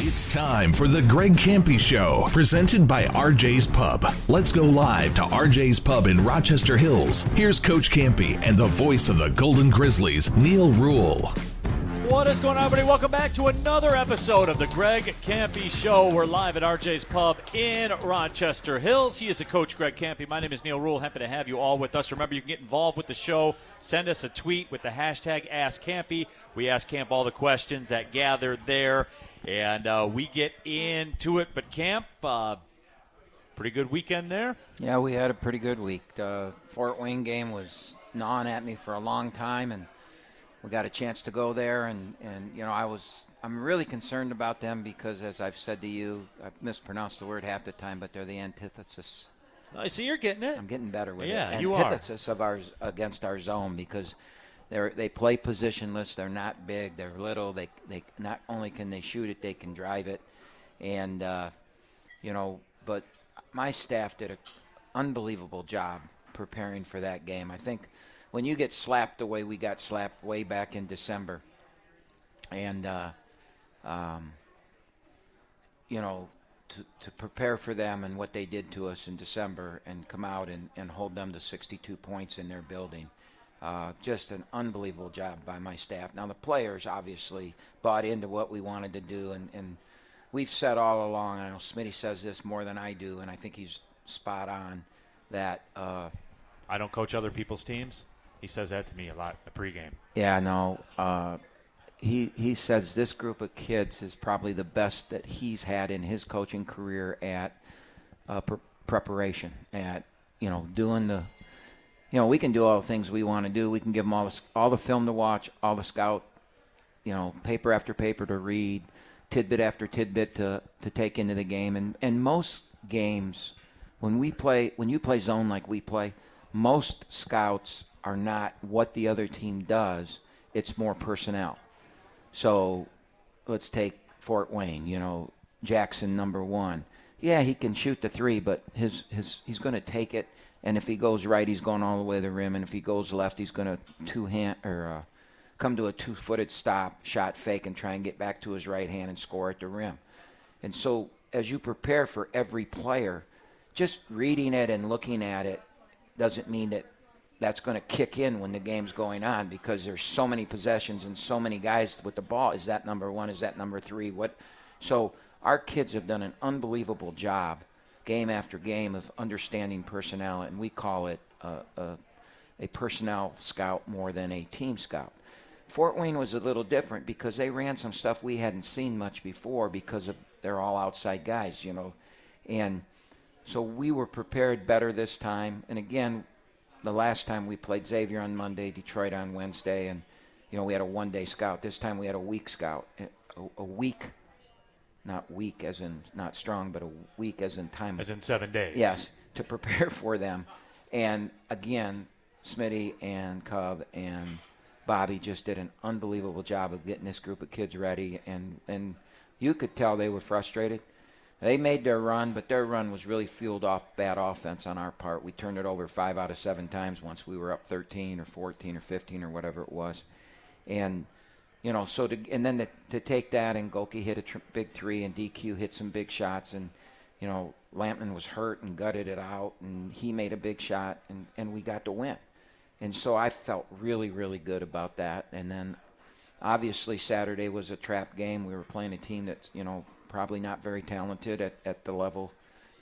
It's time for the Greg Kampe Show, presented by RJ's Pub. Let's go live to RJ's Pub in Rochester Hills. Here's Coach Kampe and the voice of the Golden Grizzlies, Neal Ruhl. What is going on, everybody? Welcome back to another episode of the Greg Kampe Show. We're live at RJ's Pub in Rochester Hills. He is the coach, Greg Kampe. My name is Neal Ruhl. Happy to have you all with us. Remember, you can get involved with the show. Send us a tweet with the hashtag AskKampe. We ask Camp all the questions that gather there, and uh, we get into it. But Camp, uh, pretty good weekend there. Yeah, we had a pretty good week. The Fort Wayne game was gnawing at me for a long time, and – we got a chance to go there, and and you know I was I'm really concerned about them because as I've said to you, I've mispronounced the word half the time, but they're the antithesis. I see you're getting it. I'm getting better with yeah, it. you are. Antithesis of ours against our zone because they they play positionless. They're not big. They're little. They they not only can they shoot it, they can drive it, and uh, you know. But my staff did an unbelievable job preparing for that game. I think when you get slapped the way we got slapped way back in December, and uh, um, you know, to, to prepare for them and what they did to us in December, and come out and, and hold them to 62 points in their building. Uh, just an unbelievable job by my staff. Now the players obviously bought into what we wanted to do, and, and we've said all along. I know Smitty says this more than I do, and I think he's spot on. That uh, I don't coach other people's teams. He says that to me a lot in the pregame. Yeah, no. Uh, he he says this group of kids is probably the best that he's had in his coaching career at uh, pre- preparation, at you know doing the. You know, we can do all the things we want to do. We can give them all the, all the film to watch, all the scout, you know, paper after paper to read, tidbit after tidbit to, to take into the game. And, and most games, when we play, when you play zone like we play, most scouts are not what the other team does, it's more personnel. So let's take Fort Wayne, you know, Jackson number one. Yeah, he can shoot the three, but his, his he's going to take it. And if he goes right, he's going all the way to the rim. And if he goes left, he's going to two hand or uh, come to a two footed stop, shot fake, and try and get back to his right hand and score at the rim. And so as you prepare for every player, just reading it and looking at it doesn't mean that that's going to kick in when the game's going on because there's so many possessions and so many guys with the ball. Is that number one? Is that number three? What? So our kids have done an unbelievable job, game after game, of understanding personnel, and we call it a, a, a personnel scout more than a team scout. Fort Wayne was a little different because they ran some stuff we hadn't seen much before because of they're all outside guys, you know, and so we were prepared better this time. And again, the last time we played Xavier on Monday, Detroit on Wednesday, and you know we had a one-day scout. This time we had a week scout, eh, a, a week, not weak as in not strong, but a week as in time. As in seven days. Yes, to prepare for them. And again, Smitty and Cub and Bobby just did an unbelievable job of getting this group of kids ready, and and you could tell they were frustrated they made their run, but their run was really fueled off bad offense on our part. We turned it over five out of seven times once we were up 13 or 14 or 15 or whatever it was. And, you know, so to, and then to, to take that and Gohlke hit a tr- big three and DQ hit some big shots and, you know, Lampman was hurt and gutted it out and he made a big shot and, and we got to win. And so I felt really, really good about that. And then obviously Saturday was a trap game. We were playing a team that, you know, probably not very talented at, at the level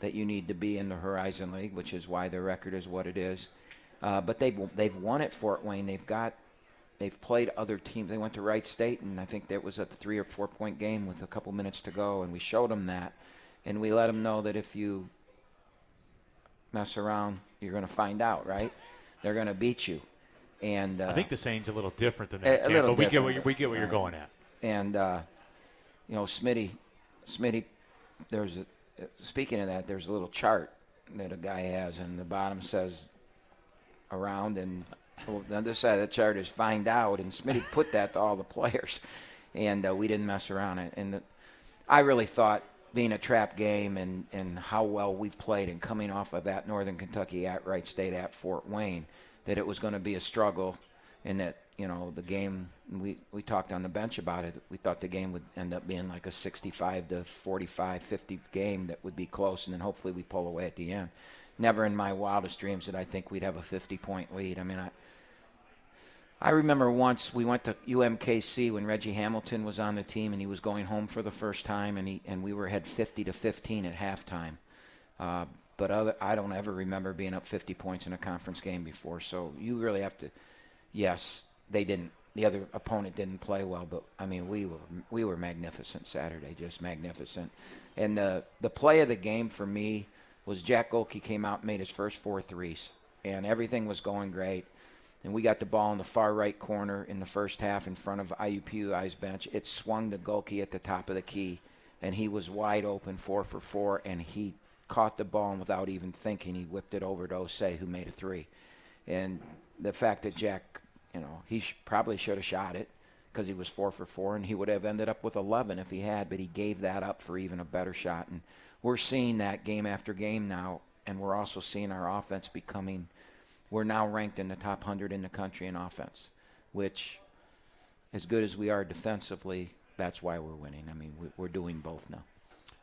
that you need to be in the Horizon League, which is why their record is what it is. Uh, but they've they've won at Fort Wayne. They've got they've played other teams. They went to Wright State, and I think that was a three or four point game with a couple minutes to go, and we showed them that, and we let them know that if you mess around, you're going to find out, right? They're going to beat you. And uh, I think the saying's a little different than that, a, a little but we get what you're, we get what you're going at. and uh, you know, Smitty, Smitty, there's a, speaking of that, there's a little chart that a guy has, and the bottom says around, and the other side of the chart is find out, and Smitty put that to all the players, and uh, we didn't mess around. And the, I really thought being a trap game and, and how well we've played and coming off of that Northern Kentucky at Wright State at Fort Wayne, that it was going to be a struggle and that you know, the game. We we talked on the bench about it. We thought the game would end up being like a 65 to 45, 50 game that would be close, and then hopefully we pull away at the end. Never in my wildest dreams did I think we'd have a 50 point lead. I mean, I. I remember once we went to UMKC when Reggie Hamilton was on the team and he was going home for the first time and he and we were had 50 to 15 at halftime. Uh, but other, I don't ever remember being up 50 points in a conference game before. So you really have to. Yes, they didn't. The other opponent didn't play well, but I mean we were we were magnificent Saturday, just magnificent. And the the play of the game for me was Jack Gohlke came out and made his first four threes, and everything was going great and we got the ball in the far right corner in the first half in front of IUPUI's bench. It swung to Gohlke at the top of the key, and he was wide open, four for four, and he caught the ball and without even thinking, he whipped it over to Osei, who made a three. And the fact that Jack, you know, he sh- probably should have shot it because he was four for four, and he would have ended up with 11 if he had, but he gave that up for even a better shot. And we're seeing that game after game now, and we're also seeing our offense becoming – we're now ranked in the top 100 in the country in offense, which, as good as we are defensively, that's why we're winning. I mean, we're doing both now.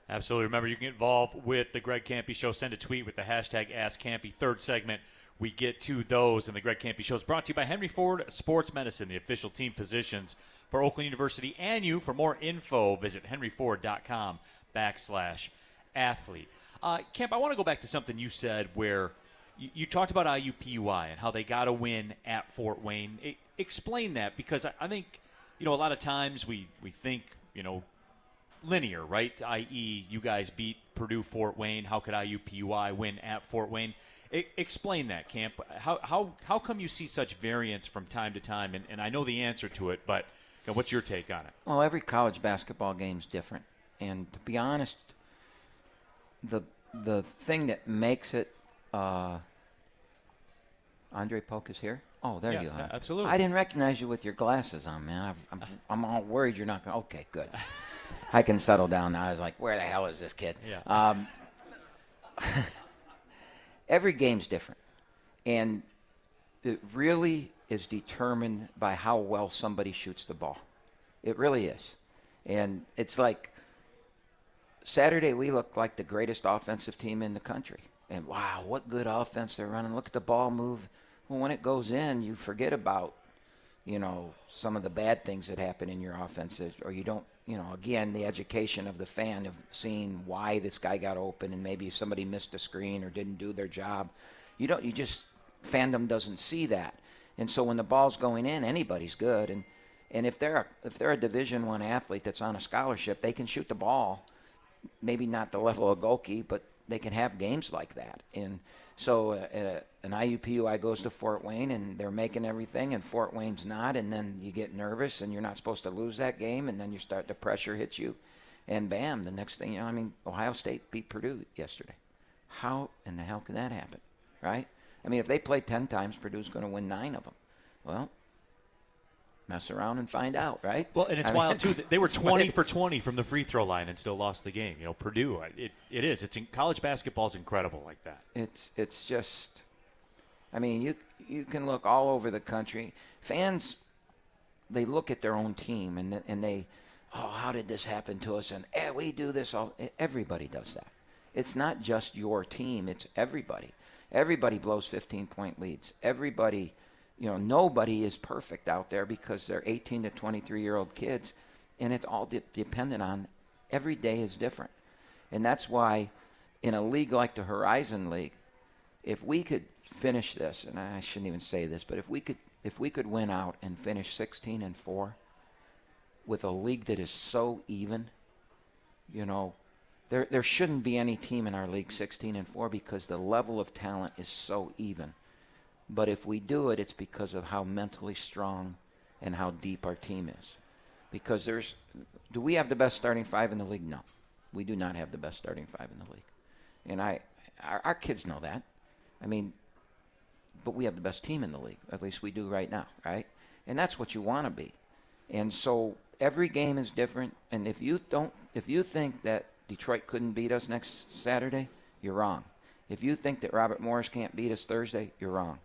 Absolutely. Remember, you can get involved with the Greg Kampe Show. Send a tweet with the hashtag AskKampe. Third segment, we get to those. And the Greg Campy Show is brought to you by Henry Ford Sports Medicine, the official team physicians for Oakland University and you. For more info, visit henryford.com backslash athlete. Uh, Kemp, I want to go back to something you said where – you, you talked about IUPUI and how they got a win at Fort Wayne. It, explain that because I, I think you know a lot of times we we think you know linear, right? I.e., you guys beat Purdue Fort Wayne. How could IUPUI win at Fort Wayne? I, explain that, Camp. How, how, how come you see such variance from time to time? And, and I know the answer to it, but you know, what's your take on it? Well, every college basketball game is different. And to be honest, the, the thing that makes it uh, Andre Polk is here. Oh, there yeah, you are. Absolutely. I didn't recognize you with your glasses on, man. I'm, I'm, I'm all worried you're not going. Okay, good. I can settle down now. I was like, where the hell is this kid? Yeah. Um, every game's different, and it really is determined by how well somebody shoots the ball. It really is, and it's like Saturday we looked like the greatest offensive team in the country and wow, what good offense they're running. Look at the ball move. Well, when it goes in, you forget about, you know, some of the bad things that happen in your offense, or you don't, you know, again, the education of the fan of seeing why this guy got open and maybe somebody missed a screen or didn't do their job. You don't, you just, fandom doesn't see that. And so when the ball's going in, anybody's good. And, and if they're a, if they're a Division One athlete that's on a scholarship, they can shoot the ball. Maybe not the level of Gohlke, but they can have games like that. And so uh, an IUPUI goes to Fort Wayne and they're making everything, and Fort Wayne's not, and then you get nervous and you're not supposed to lose that game, and then you start the pressure hits you, and bam, the next thing you know, I mean, Ohio State beat Purdue yesterday. How in the hell can that happen, right? I mean, if they play ten times, Purdue's going to win nine of them. Well, mess around and find out, right? Well, and it's I wild mean, too. They were 20 for 20 from the free throw line and still lost the game. You know, Purdue. It, it is. It's in, college basketball is incredible like that. It's it's just. I mean, you you can look all over the country. Fans, they look at their own team and and they, oh, how did this happen to us? And eh, we do this all. Everybody does that. It's not just your team. It's everybody. Everybody blows 15 point leads. Everybody you know, nobody is perfect out there because they're 18 to 23 year old kids, and it's all de- dependent on every day is different. And that's why in a league like the Horizon League, if we could finish this, and I shouldn't even say this, but if we could if we could win out and finish 16 and 4 with a league that is so even, you know, there there shouldn't be any team in our league 16 and 4 because the level of talent is so even. But if we do it, it's because of how mentally strong and how deep our team is. Because there's, do we have the best starting five in the league? No, we do not have the best starting five in the league, and I, our, our kids know that. I mean, but we have the best team in the league. At least we do right now, right? And that's what you want to be. And so every game is different. And if you don't, if you think that Detroit couldn't beat us next Saturday, you're wrong. If you think that Robert Morris can't beat us Thursday, you're wrong.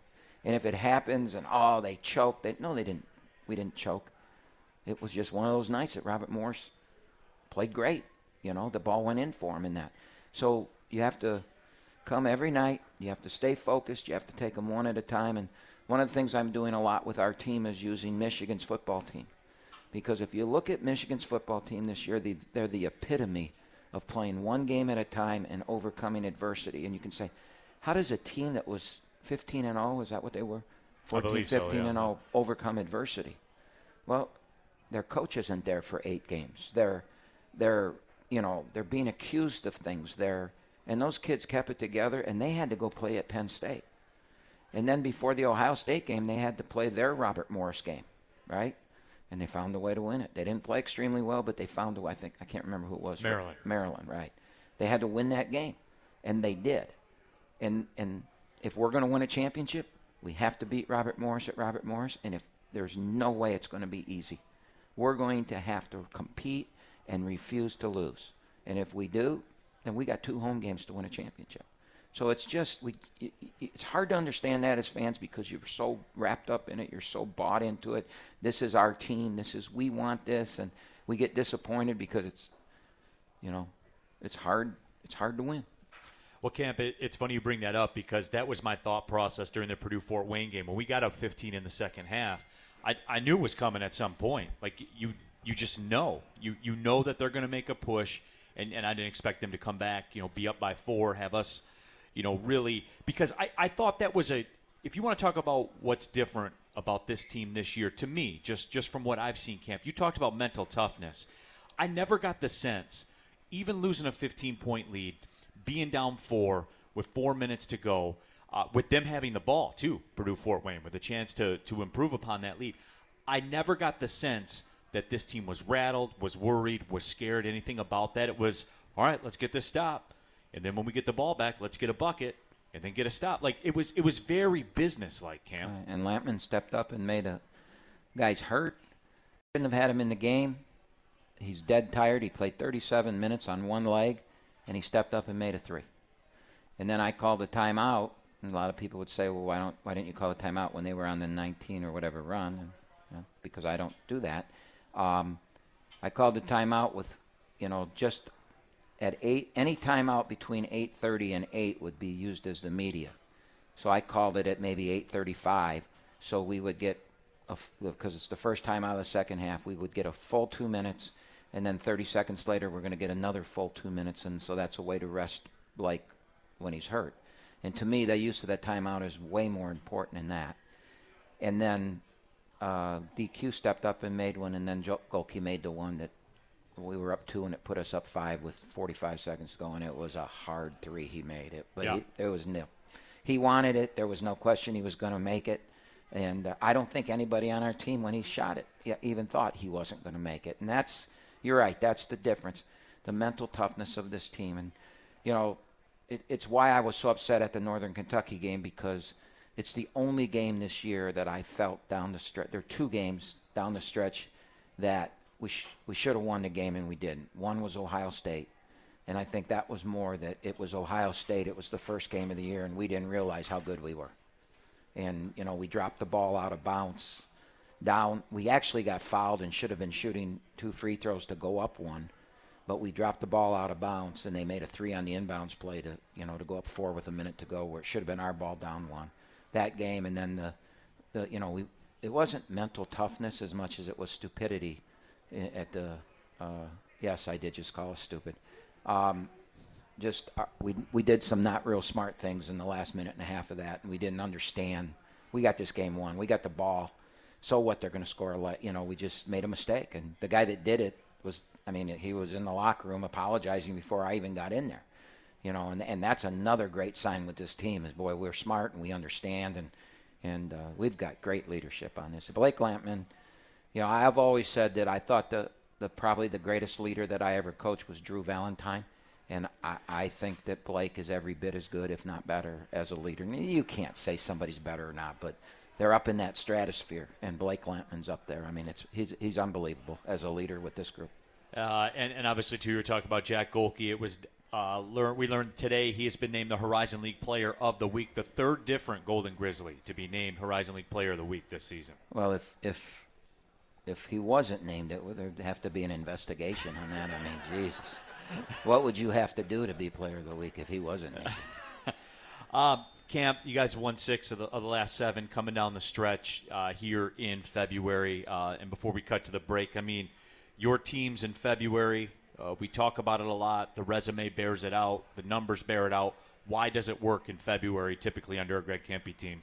And if it happens and oh they choked, they no they didn't we didn't choke. It was just one of those nights that Robert Morris played great. You know, the ball went in for him in that. So you have to come every night. You have to stay focused. You have to take them one at a time. And one of the things I'm doing a lot with our team is using Michigan's football team. Because if you look at Michigan's football team this year, they, they're the epitome of playing one game at a time and overcoming adversity. And you can say, how does a team that was 15 and 0, is that what they were? 14, 15 so, yeah. and 0 overcome adversity. Well, their coach isn't there for eight games. They're they're you know they're being accused of things. They're and those kids kept it together, and they had to go play at Penn State. And then before the Ohio State game, they had to play their Robert Morris game, right? And they found a way to win it. They didn't play extremely well, but they found a way. I think I can't remember who it was. Maryland. Maryland, right? They had to win that game, and they did. And and if we're going to win a championship, we have to beat Robert Morris at Robert Morris. And if there's no way it's going to be easy, we're going to have to compete and refuse to lose. And if we do, then we got two home games to win a championship. So it's just we. It's hard to understand that as fans because you're so wrapped up in it. You're so bought into it. This is our team. This is we want this, and we get disappointed because it's, you know, it's hard. It's hard to win. Well, Camp, it, it's funny you bring that up because that was my thought process during the Purdue Fort Wayne game when we got up 15 in the second half. I, I knew it was coming at some point. Like you you just know you you know that they're going to make a push, and, and I didn't expect them to come back. You know, be up by four, have us, you know, really because I I thought that was a if you want to talk about what's different about this team this year to me just just from what I've seen camp you talked about mental toughness I never got the sense even losing a 15 point lead being down 4 with 4 minutes to go uh, with them having the ball too Purdue Fort Wayne with a chance to to improve upon that lead I never got the sense that this team was rattled was worried was scared anything about that it was all right let's get this stop and then when we get the ball back let's get a bucket and then get a stop. Like it was, it was very business-like, Cam. Right. And Lampman stepped up and made a guy's hurt. Shouldn't have had him in the game. He's dead tired. He played 37 minutes on one leg, and he stepped up and made a three. And then I called a timeout. And a lot of people would say, "Well, why don't why didn't you call a timeout when they were on the 19 or whatever run?" And, you know, because I don't do that. Um, I called a timeout with, you know, just at eight any timeout between 8:30 and 8 would be used as the media. So I called it at maybe 8:35 so we would get because it's the first time out of the second half we would get a full 2 minutes and then 30 seconds later we're going to get another full 2 minutes and so that's a way to rest like when he's hurt. And to me the use of that timeout is way more important than that. And then uh, DQ stepped up and made one, and then Gohlke made the one that we were up two and it put us up five with 45 seconds to go and it was a hard three he made it but yeah. he, it was nil he wanted it there was no question he was going to make it and uh, i don't think anybody on our team when he shot it even thought he wasn't going to make it and that's you're right that's the difference the mental toughness of this team and you know it, it's why i was so upset at the northern kentucky game because it's the only game this year that i felt down the stretch there are two games down the stretch that we, sh- we should have won the game and we didn't. One was Ohio State. And I think that was more that it was Ohio State. It was the first game of the year, and we didn't realize how good we were. And, you know, we dropped the ball out of bounds down. We actually got fouled and should have been shooting two free throws to go up one. But we dropped the ball out of bounds, and they made a three on the inbounds play to, you know, to go up four with a minute to go, where it should have been our ball down one. That game, and then the, the you know, we it wasn't mental toughness as much as it was stupidity at the. Uh, yes, I did just call us stupid. Um, just uh, we we did some not real smart things in the last minute and a half of that, and we didn't understand. We got this game won. We got the ball. So what? They're going to score a lot. You know, we just made a mistake, and the guy that did it was. I mean, he was in the locker room apologizing before I even got in there. You know, and and that's another great sign with this team is boy, we're smart and we understand, and and uh, we've got great leadership on this. Blake Lampman you know, I've always said that I thought the, the probably the greatest leader that I ever coached was Drew Valentine. And I, I think that Blake is every bit as good, if not better, as a leader. You can't say somebody's better or not, but they're up in that stratosphere, and Blake Lampman's up there. I mean, it's he's he's unbelievable as a leader with this group. Uh, and, and obviously, too, you were talking about Jack Gohlke. It was uh, learn, we learned today he has been named the Horizon League Player of the Week, the third different Golden Grizzly to be named Horizon League Player of the Week this season. Well, if if if he wasn't named it, would there have to be an investigation on that? I mean, Jesus, what would you have to do to be Player of the Week if he wasn't named? um, Camp, you guys won six of the, of the last seven coming down the stretch uh, here in February. Uh, and before we cut to the break, I mean, your teams in February, uh, we talk about it a lot. The resume bears it out, the numbers bear it out. Why does it work in February typically under a Greg Kampe team?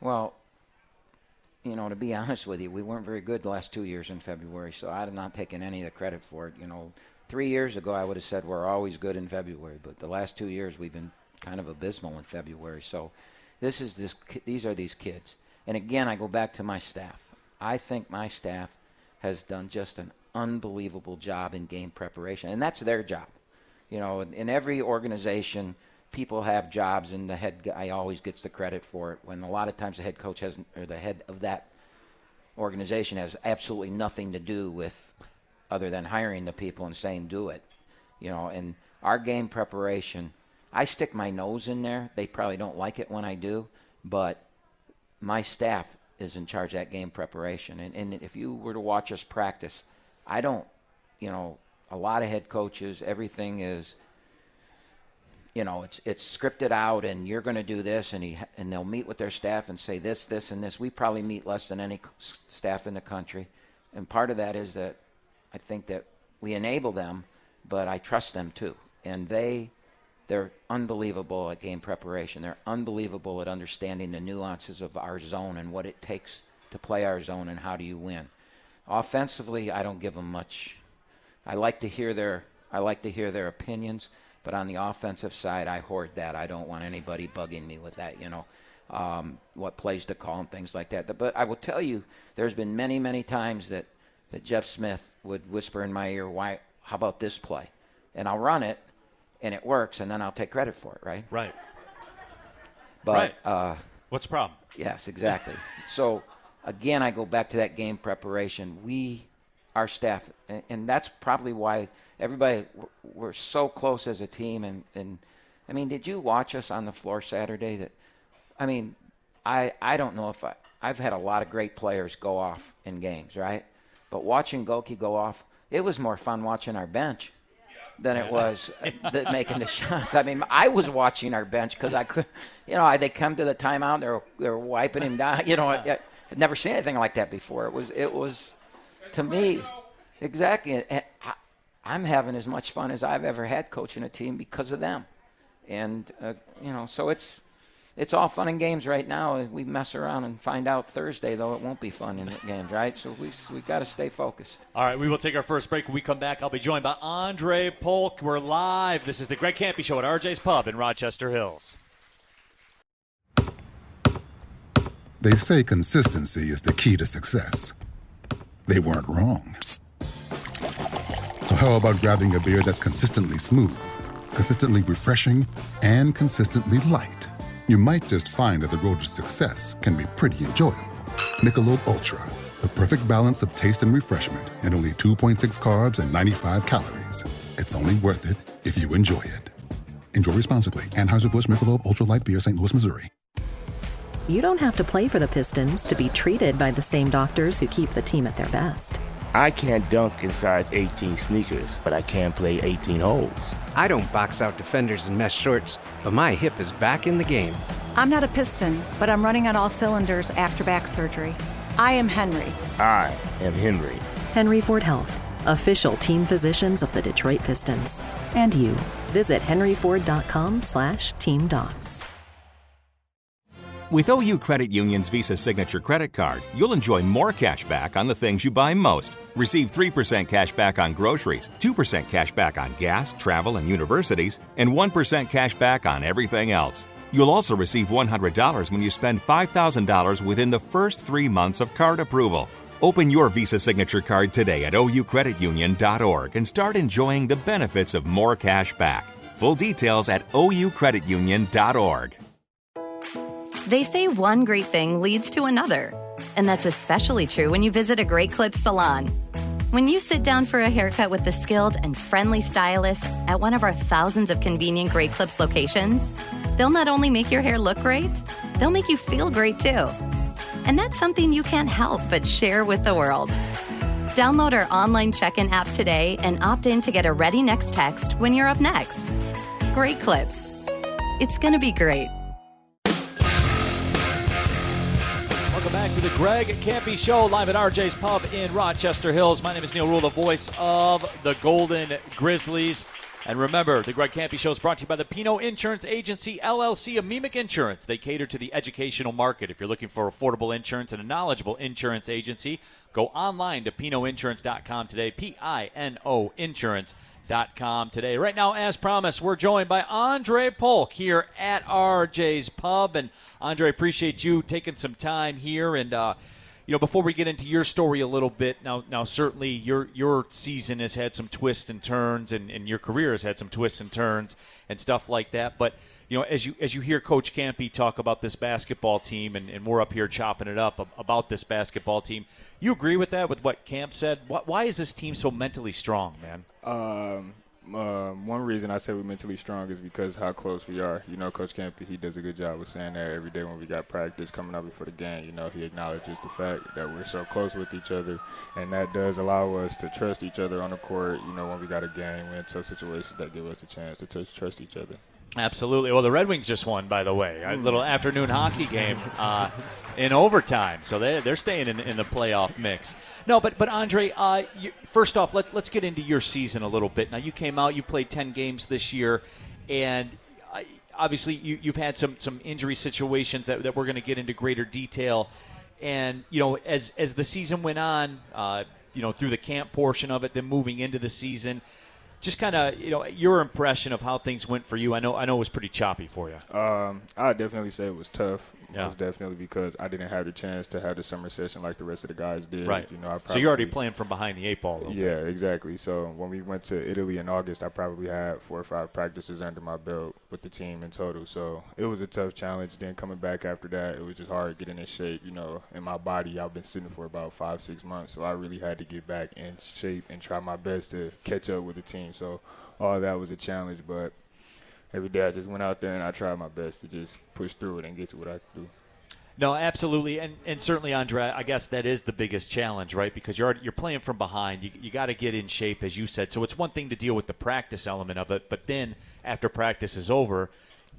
Well, you know, to be honest with you, we weren't very good the last two years in February, so I'm not taking any of the credit for it. You know, three years ago I would have said we're always good in February, but the last two years we've been kind of abysmal in February. So this is this. These are these kids, and again I go back to my staff. I think my staff has done just an unbelievable job in game preparation, and that's their job. You know, in every organization people have jobs and the head guy always gets the credit for it when a lot of times the head coach has or the head of that organization has absolutely nothing to do with other than hiring the people and saying do it you know and our game preparation i stick my nose in there. They probably don't like it when i do but my staff is in charge of that game preparation. And, and if you were to watch us practice i don't you know a lot of head coaches everything is you know, it's it's scripted out, and you're going to do this, and he and they'll meet with their staff and say this, this, and this. We probably meet less than any staff in the country, and part of that is that I think that we enable them, but I trust them too, and they they're unbelievable at game preparation. They're unbelievable at understanding the nuances of our zone and what it takes to play our zone and how do you win. Offensively, I don't give them much. I like to hear their I like to hear their opinions but on the offensive side, I hoard that. I don't want anybody bugging me with that, you know, um, what plays to call and things like that. But I will tell you, there's been many, many times that, that Jeff Smith would whisper in my ear, "Why? How about this play?" And I'll run it, and it works, and then I'll take credit for it, right? Right. But right. Uh, what's the problem? Yes, exactly. so again, I go back to that game preparation. We, our staff, and, and that's probably why everybody we're so close as a team and, and I mean did you watch us on the floor Saturday that I mean I I don't know if I I've had a lot of great players go off in games right but watching Gohlke go off it was more fun watching our bench than it was the, making the shots. I mean, I was watching our bench because I could, you know, they come to the timeout, they're they're wiping him down. You know, I, I'd never seen anything like that before. It was it was, to me, exactly. I'm having as much fun as I've ever had coaching a team because of them. And uh, you know, so it's it's all fun and games right now. We mess around and find out Thursday, though it won't be fun in the games, right? So we we got to stay focused. All right, we will take our first break. When we come back, I'll be joined by Andre Polk. We're live. This is the Greg Kampe Show at RJ's Pub in Rochester Hills. They say consistency is the key to success. They weren't wrong. So, how about grabbing a beer that's consistently smooth, consistently refreshing, and consistently light? You might just find that the road to success can be pretty enjoyable. Michelob Ultra, the perfect balance of taste and refreshment, and only 2.6 carbs and 95 calories. It's only worth it if you enjoy it. Enjoy responsibly. Anheuser-Busch Michelob Ultra Light Beer, St. Louis, Missouri. You don't have to play for the Pistons to be treated by the same doctors who keep the team at their best. I can't dunk in size 18 sneakers, but I can play 18 holes. I don't box out defenders in mesh shorts, but my hip is back in the game. I'm not a piston, but I'm running on all cylinders after back surgery. I am Henry. I am Henry. Henry Ford Health, official team physicians of the Detroit Pistons. And you. Visit henryford.com slash team docs. With OU Credit Union's Visa Signature Credit Card, you'll enjoy more cash back on the things you buy most. Receive 3% cash back on groceries, 2% cash back on gas, travel, and universities, and 1% cash back on everything else. You'll also receive $100 when you spend $5,000 within the first three months of card approval. Open your Visa Signature Card today at oucreditunion.org and start enjoying the benefits of more cash back. Full details at oucreditunion.org. They say one great thing leads to another. And that's especially true when you visit a Great Clips salon. When you sit down for a haircut with the skilled and friendly stylist at one of our thousands of convenient Great Clips locations, they'll not only make your hair look great, they'll make you feel great too. And that's something you can't help but share with the world. Download our online check in app today and opt in to get a ready next text when you're up next. Great clips. It's going to be great. Back to the Greg Kampe Show, live at RJ's Pub in Rochester Hills. My name is Neal Ruhl, the voice of the Golden Grizzlies. And remember, the Greg Campy Show is brought to you by the Pino Insurance Agency, LLC of Meemic Insurance. They cater to the educational market. If you're looking for affordable insurance and a knowledgeable insurance agency, go online to pinoinsurance.com today, P I N O insurance.com today. Right now, as promised, we're joined by Andre Polk here at RJ's Pub. And Andre, appreciate you taking some time here and, uh, you know, before we get into your story a little bit, now, now certainly your your season has had some twists and turns, and, and your career has had some twists and turns and stuff like that. But you know, as you as you hear Coach Kampe talk about this basketball team, and, and we're up here chopping it up about this basketball team, you agree with that? With what Camp said? Why is this team so mentally strong, man? Um, uh, one reason I say we're mentally strong is because how close we are. You know, Coach Kampe, he does a good job of saying that every day when we got practice coming up before the game. You know, he acknowledges the fact that we're so close with each other, and that does allow us to trust each other on the court. You know, when we got a game, we're in tough situations that give us a chance to t- trust each other. Absolutely. Well, the Red Wings just won, by the way. A little afternoon hockey game uh, in overtime, so they they're staying in, in the playoff mix. No, but but Andre, uh, you, first off, let's let's get into your season a little bit. Now, you came out, you played ten games this year, and uh, obviously you, you've had some some injury situations that, that we're going to get into greater detail. And you know, as as the season went on, uh, you know, through the camp portion of it, then moving into the season just kind of you know your impression of how things went for you. I know I know it was pretty choppy for you. Um, I definitely say it was tough. Yeah. It was definitely because I didn't have the chance to have the summer session like the rest of the guys did. Right. You know, I probably, so you're already playing from behind the eight ball. yeah, bit. exactly. So when we went to Italy in August, I probably had four or five practices under my belt with the team in total. So it was a tough challenge. Then coming back after that, it was just hard getting in shape. You know, in my body, I've been sitting for about five, six months. So I really had to get back in shape and try my best to catch up with the team. So all that was a challenge, but every day I just went out there and I tried my best to just push through it and get to what I could do. No, absolutely, and and certainly, Andre. I guess that is the biggest challenge, right? Because you're you're playing from behind. You you got to get in shape, as you said. So it's one thing to deal with the practice element of it, but then after practice is over,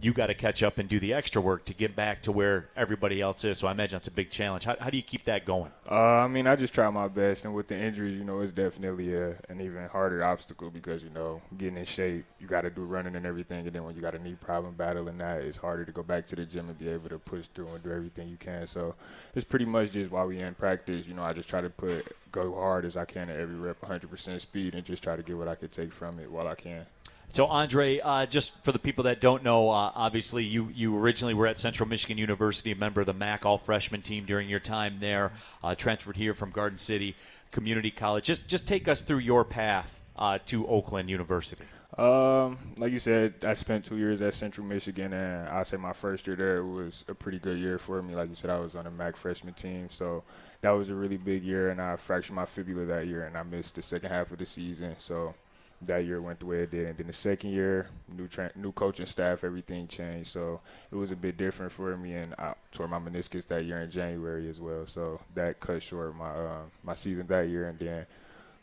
you got to catch up and do the extra work to get back to where everybody else is. So I imagine it's a big challenge. How, how do you keep that going? Uh, I mean, I just try my best, and with the injuries, you know, it's definitely a, an even harder obstacle because you know, getting in shape, you got to do running and everything, and then when you got a knee problem battling that, it's harder to go back to the gym and be able to push through and do everything you can. So it's pretty much just while we in practice, you know, I just try to put go hard as I can at every rep, 100% speed, and just try to get what I can take from it while I can. So, Andre, uh, just for the people that don't know, uh, obviously you, you originally were at Central Michigan University, a member of the MAC All Freshman team during your time there, uh, transferred here from Garden City Community College. Just just take us through your path uh, to Oakland University. Um, like you said, I spent two years at Central Michigan, and I say my first year there was a pretty good year for me. Like you said, I was on the MAC freshman team, so that was a really big year, and I fractured my fibula that year, and I missed the second half of the season. So that year went the way it did. And then the second year, new tra- new coaching staff, everything changed. So it was a bit different for me, and I tore my meniscus that year in January as well. So that cut short my uh, my season that year. And then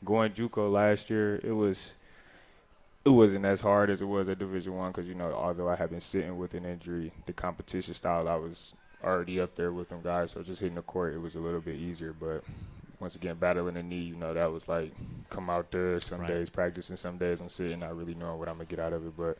going JUCO last year, it was it wasn't as hard as it was at Division One because you know although I had been sitting with an injury, the competition style I was already up there with them guys. So just hitting the court, it was a little bit easier. But once again battling the knee, you know, that was like come out there some right. days practicing, some days I'm sitting, not really knowing what I'm gonna get out of it. But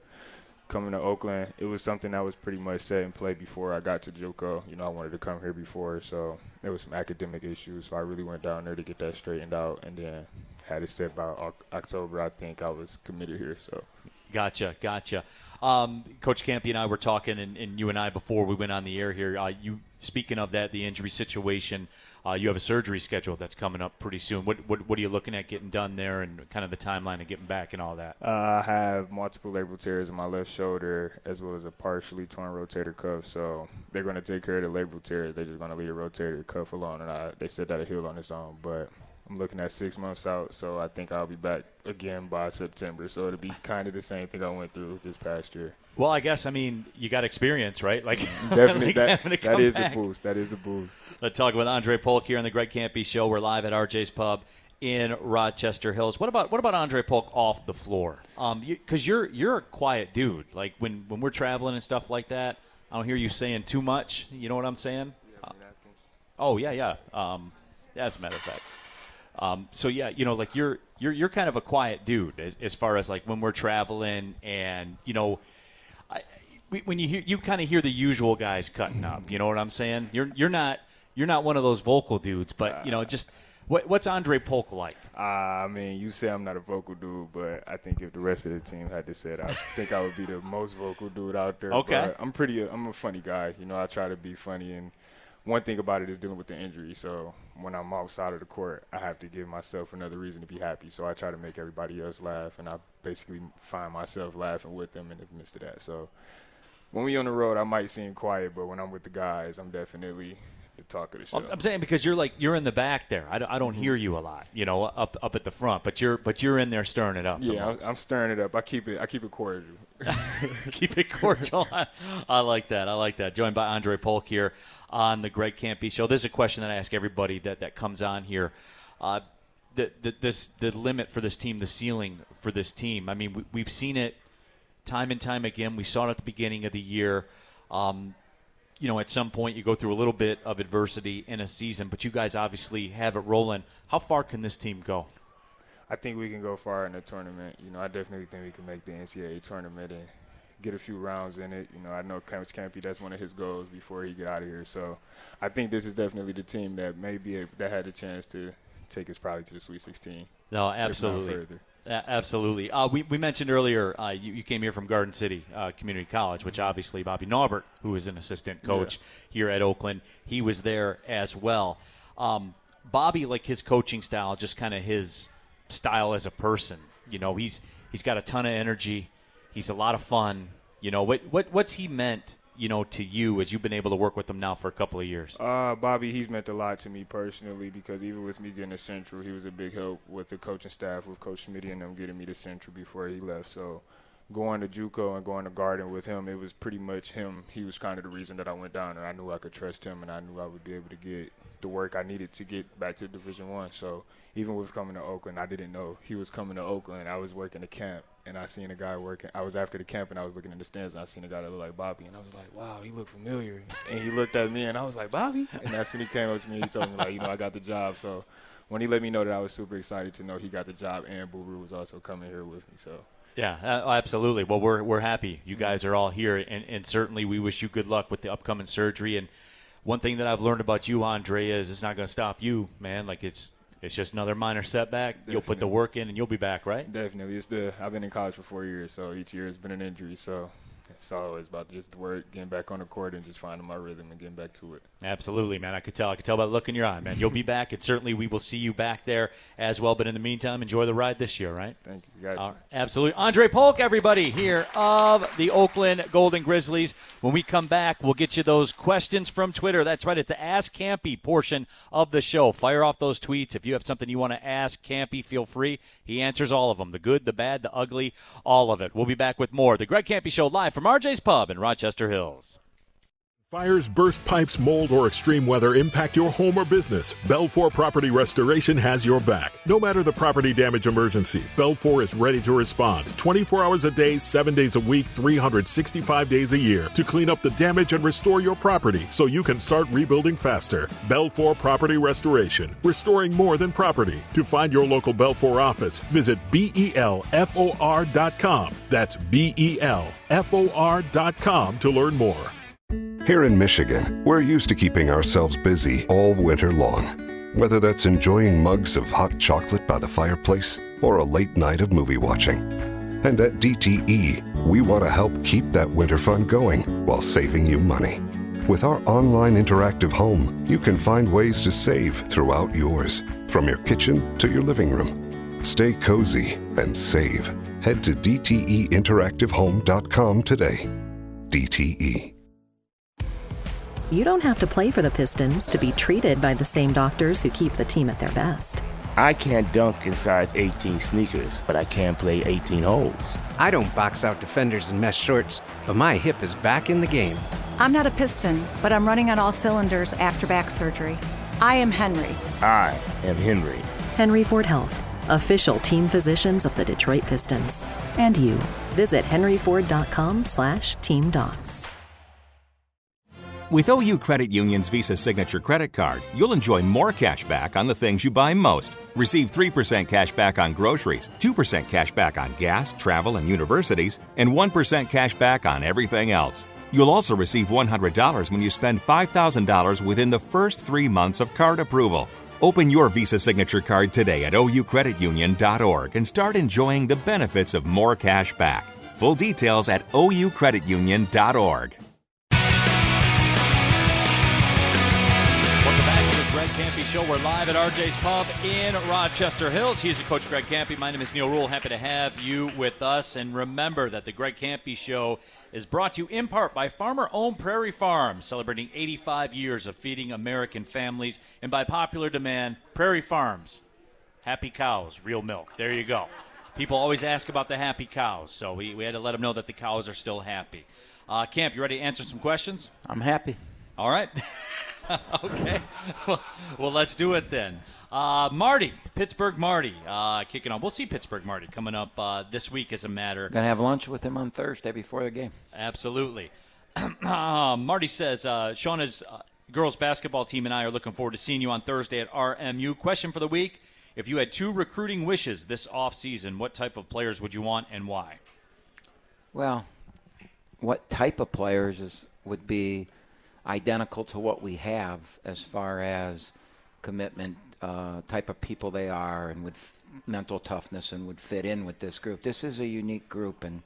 coming to Oakland, it was something that was pretty much set in play before I got to JUCO. You know, I wanted to come here before, so there was some academic issues. So I really went down there to get that straightened out, and then had it set by October. I think I was committed here. So. Gotcha, gotcha. Um, Coach Kampe and I were talking, and, and, you and I before we went on the air here. Uh, you speaking of that, the injury situation. Uh, you have a surgery schedule that's coming up pretty soon. What, what, what are you looking at getting done there, and kind of the timeline of getting back and all that? Uh, I have multiple labral tears in my left shoulder, as well as a partially torn rotator cuff. So they're going to take care of the labral tears. They're just going to leave the rotator cuff alone, and I, they said that'll heal on its own. But I'm looking at six months out, so I think I'll be back again by September. So it'll be kind of the same thing I went through this past year. Well, I guess I mean you got experience, right? Like definitely like that, that is back. a boost. That is a boost. Let's talk with Andre Polk here on the Greg Kampe Show. We're live at RJ's Pub in Rochester Hills. What about what about Andre Polk off the floor? Um, because you, are you're, you're a quiet dude. Like when when we're traveling and stuff like that, I don't hear you saying too much. You know what I'm saying? Uh, oh yeah, yeah. Um, yeah, as a matter of fact. Um, so yeah, you know, like you're you're you're kind of a quiet dude as, as far as like when we're traveling and you know. I, when you hear you kind of hear the usual guys cutting up, you know what I'm saying? You're you're not you're not one of those vocal dudes, but you know just what, what's Andre Polk like? Uh, I mean, you say I'm not a vocal dude, but I think if the rest of the team had to say it, I think I would be the most vocal dude out there. Okay. But I'm pretty. I'm a funny guy. You know, I try to be funny, and one thing about it is dealing with the injury. So when I'm outside of the court, I have to give myself another reason to be happy. So I try to make everybody else laugh, and I basically find myself laughing with them in the midst of that. So when we on the road, I might seem quiet, but when I'm with the guys, I'm definitely the talk of the show. I'm saying because you're like you're in the back there. I don't, I don't mm-hmm. hear you a lot, you know, up up at the front. But you're but you're in there stirring it up. Yeah, I'm, I'm, stirring it up. I keep it I keep it cordial. keep it cordial. I, I, like that. I like that. Joined by Andre Polk here on the Greg Kampe Show. This is a question that I ask everybody that that comes on here. Uh, the, the this the limit for this team, the ceiling for this team. I mean, we, we've seen it time and time again. We saw it at the beginning of the year. Um, you know, at some point you go through a little bit of adversity in a season, but you guys obviously have it rolling. How far can this team go? I think we can go far in the tournament. You know, I definitely think we can make the NCAA tournament and get a few rounds in it. You know, I know Coach Kampe, that's one of his goals before he get out of here. So I think this is definitely the team that maybe that had a chance to take us probably to the Sweet 16. No, absolutely. Absolutely. Uh, we, we mentioned earlier uh, you, you, came here from Garden City uh, Community College, which obviously Bobby Naubert, who is an assistant coach yeah. here at Oakland, he was there as well. Um, Bobby, like his coaching style, just kind of his style as a person. You know, he's he's got a ton of energy. He's a lot of fun. You know, what what what's he meant you know, to you as you've been able to work with him now for a couple of years? Uh, Bobby, he's meant a lot to me personally because even with me getting to Central, he was a big help with the coaching staff, with Coach Smitty and them getting me to Central before he left. So going to JUCO and going to Garden with him, it was pretty much him. He was kind of the reason that I went down, and I knew I could trust him, and I knew I would be able to get the work I needed to get back to Division One. So even with coming to Oakland, I didn't know he was coming to Oakland. I was working the camp, and I seen a guy working. I was after the camp, and I was looking in the stands, and I seen a guy that looked like Bobby, and I was like, wow, he looked familiar. and he looked at me, and I was like, Bobby, and that's when he came up to me. And he told me like, you know, I got the job. So when he let me know that, I was super excited to know he got the job, and Boo was also coming here with me. So. Yeah, uh, absolutely. Well, we're, we're happy you guys are all here, and, and certainly we wish you good luck with the upcoming surgery. And one thing that I've learned about you, Andre, is it's not going to stop you, man. Like it's it's just another minor setback. Definitely. You'll put the work in, and you'll be back, right? Definitely. It's the I've been in college for four years, so each year has been an injury. So so it's about just work, getting back on the court, and just finding my rhythm and getting back to it. Absolutely, man. I could tell. I could tell by the look in your eye, man. You'll be back, and certainly we will see you back there as well. But in the meantime, enjoy the ride this year, right? Thank you. Got you. absolutely. Andre Polk, everybody here of the Oakland Golden Grizzlies. When we come back, we'll get you those questions from Twitter. That's right. It's the Ask Kampe portion of the show. Fire off those tweets. If you have something you want to ask Kampe, feel free. He answers all of them the good, the bad, the ugly, all of it. We'll be back with more. The Greg Kampe Show live from RJ's Pub in Rochester Hills. Fires, burst pipes, mold, or extreme weather impact your home or business. BELFOR Property Restoration has your back. No matter the property damage emergency, BELFOR is ready to respond 24 hours a day, 7 days a week, 365 days a year to clean up the damage and restore your property so you can start rebuilding faster. BELFOR Property Restoration, restoring more than property. To find your local BELFOR office, visit belfor.com. That's belfor.com to learn more. Here in Michigan, we're used to keeping ourselves busy all winter long. Whether that's enjoying mugs of hot chocolate by the fireplace or a late night of movie watching. And at DTE, we want to help keep that winter fun going while saving you money. With our online interactive home, you can find ways to save throughout yours, from your kitchen to your living room. Stay cozy and save. Head to DTEinteractivehome.com today. DTE. You don't have to play for the Pistons to be treated by the same doctors who keep the team at their best. I can't dunk in size 18 sneakers, but I can play 18 holes. I don't box out defenders in mesh shorts, but my hip is back in the game. I'm not a Piston, but I'm running on all cylinders after back surgery. I am Henry. I am Henry. Henry Ford Health, official team physicians of the Detroit Pistons. And you. Visit henryford.com slash team docs. With OU Credit Union's Visa Signature Credit Card, you'll enjoy more cash back on the things you buy most. Receive 3% cash back on groceries, 2% cash back on gas, travel, and universities, and 1% cash back on everything else. You'll also receive $100 when you spend $5,000 within the first three months of card approval. Open your Visa Signature Card today at oucreditunion.org and start enjoying the benefits of more cash back. Full details at oucreditunion.org. Kampe Show. We're live at RJ's Pub in Rochester Hills. He's the coach, Greg Kampe. My name is Neal Ruhl. Happy to have you with us. And remember that the Greg Kampe Show is brought to you in part by Farmer Owned Prairie Farm, celebrating 85 years of feeding American families, and by popular demand, Prairie Farms. Happy cows, real milk. There you go. People always ask about the happy cows, so we, we had to let them know that the cows are still happy. Uh, Camp, you ready to answer some questions? I'm happy. All right. okay. Well, well, let's do it then. Uh, Marty, Pittsburgh Marty, uh, kicking off. We'll see Pittsburgh Marty coming up uh, this week as a matter. Gonna have lunch with him on Thursday before the game. Absolutely. Uh, Marty says uh, Shauna's uh, girls basketball team and I are looking forward to seeing you on Thursday at RMU. Question for the week: If you had two recruiting wishes this off season, what type of players would you want and why? Well, what type of players is would be identical to what we have as far as commitment, uh, type of people they are, and with mental toughness and would fit in with this group. This is a unique group, and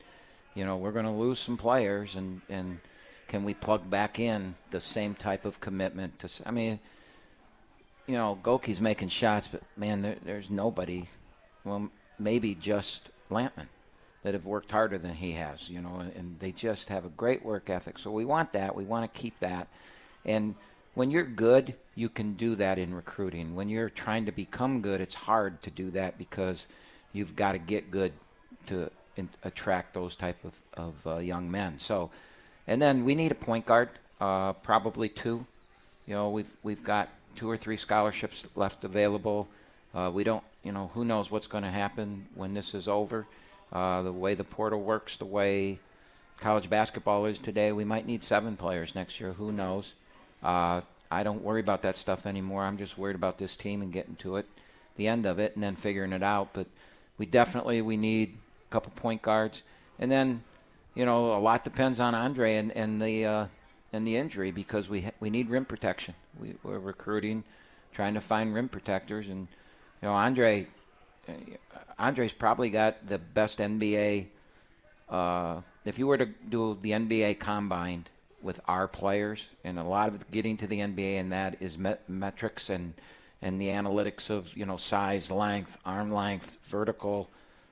you know we're going to lose some players, and and can we plug back in the same type of commitment to? I mean, you know, Gohlke's making shots, but man, there, there's nobody. Well, maybe just Lampman that have worked harder than he has, you know, and, they just have a great work ethic. So we want that. We want to keep that. And when you're good, you can do that in recruiting. When you're trying to become good, it's hard to do that because you've got to get good to in, attract those type of, of uh, young men. So, and then we need a point guard, uh, probably two. You know, we've we've got two or three scholarships left available. Uh, we don't, you know, who knows what's going to happen when this is over. Uh, the way the portal works, the way college basketball is today, we might need seven players next year. Who knows? Uh, I don't worry about that stuff anymore. I'm just worried about this team and getting to it, the end of it, and then figuring it out. But we definitely we need a couple point guards, and then you know a lot depends on Andre and, and the uh, and the injury because we ha- we need rim protection. We, we're recruiting, trying to find rim protectors, and you know Andre. Andre's probably got the best NBA. Uh, if you were to do the NBA combined with our players, and a lot of getting to the NBA, and that is met- metrics and and the analytics of you know size, length, arm length, vertical,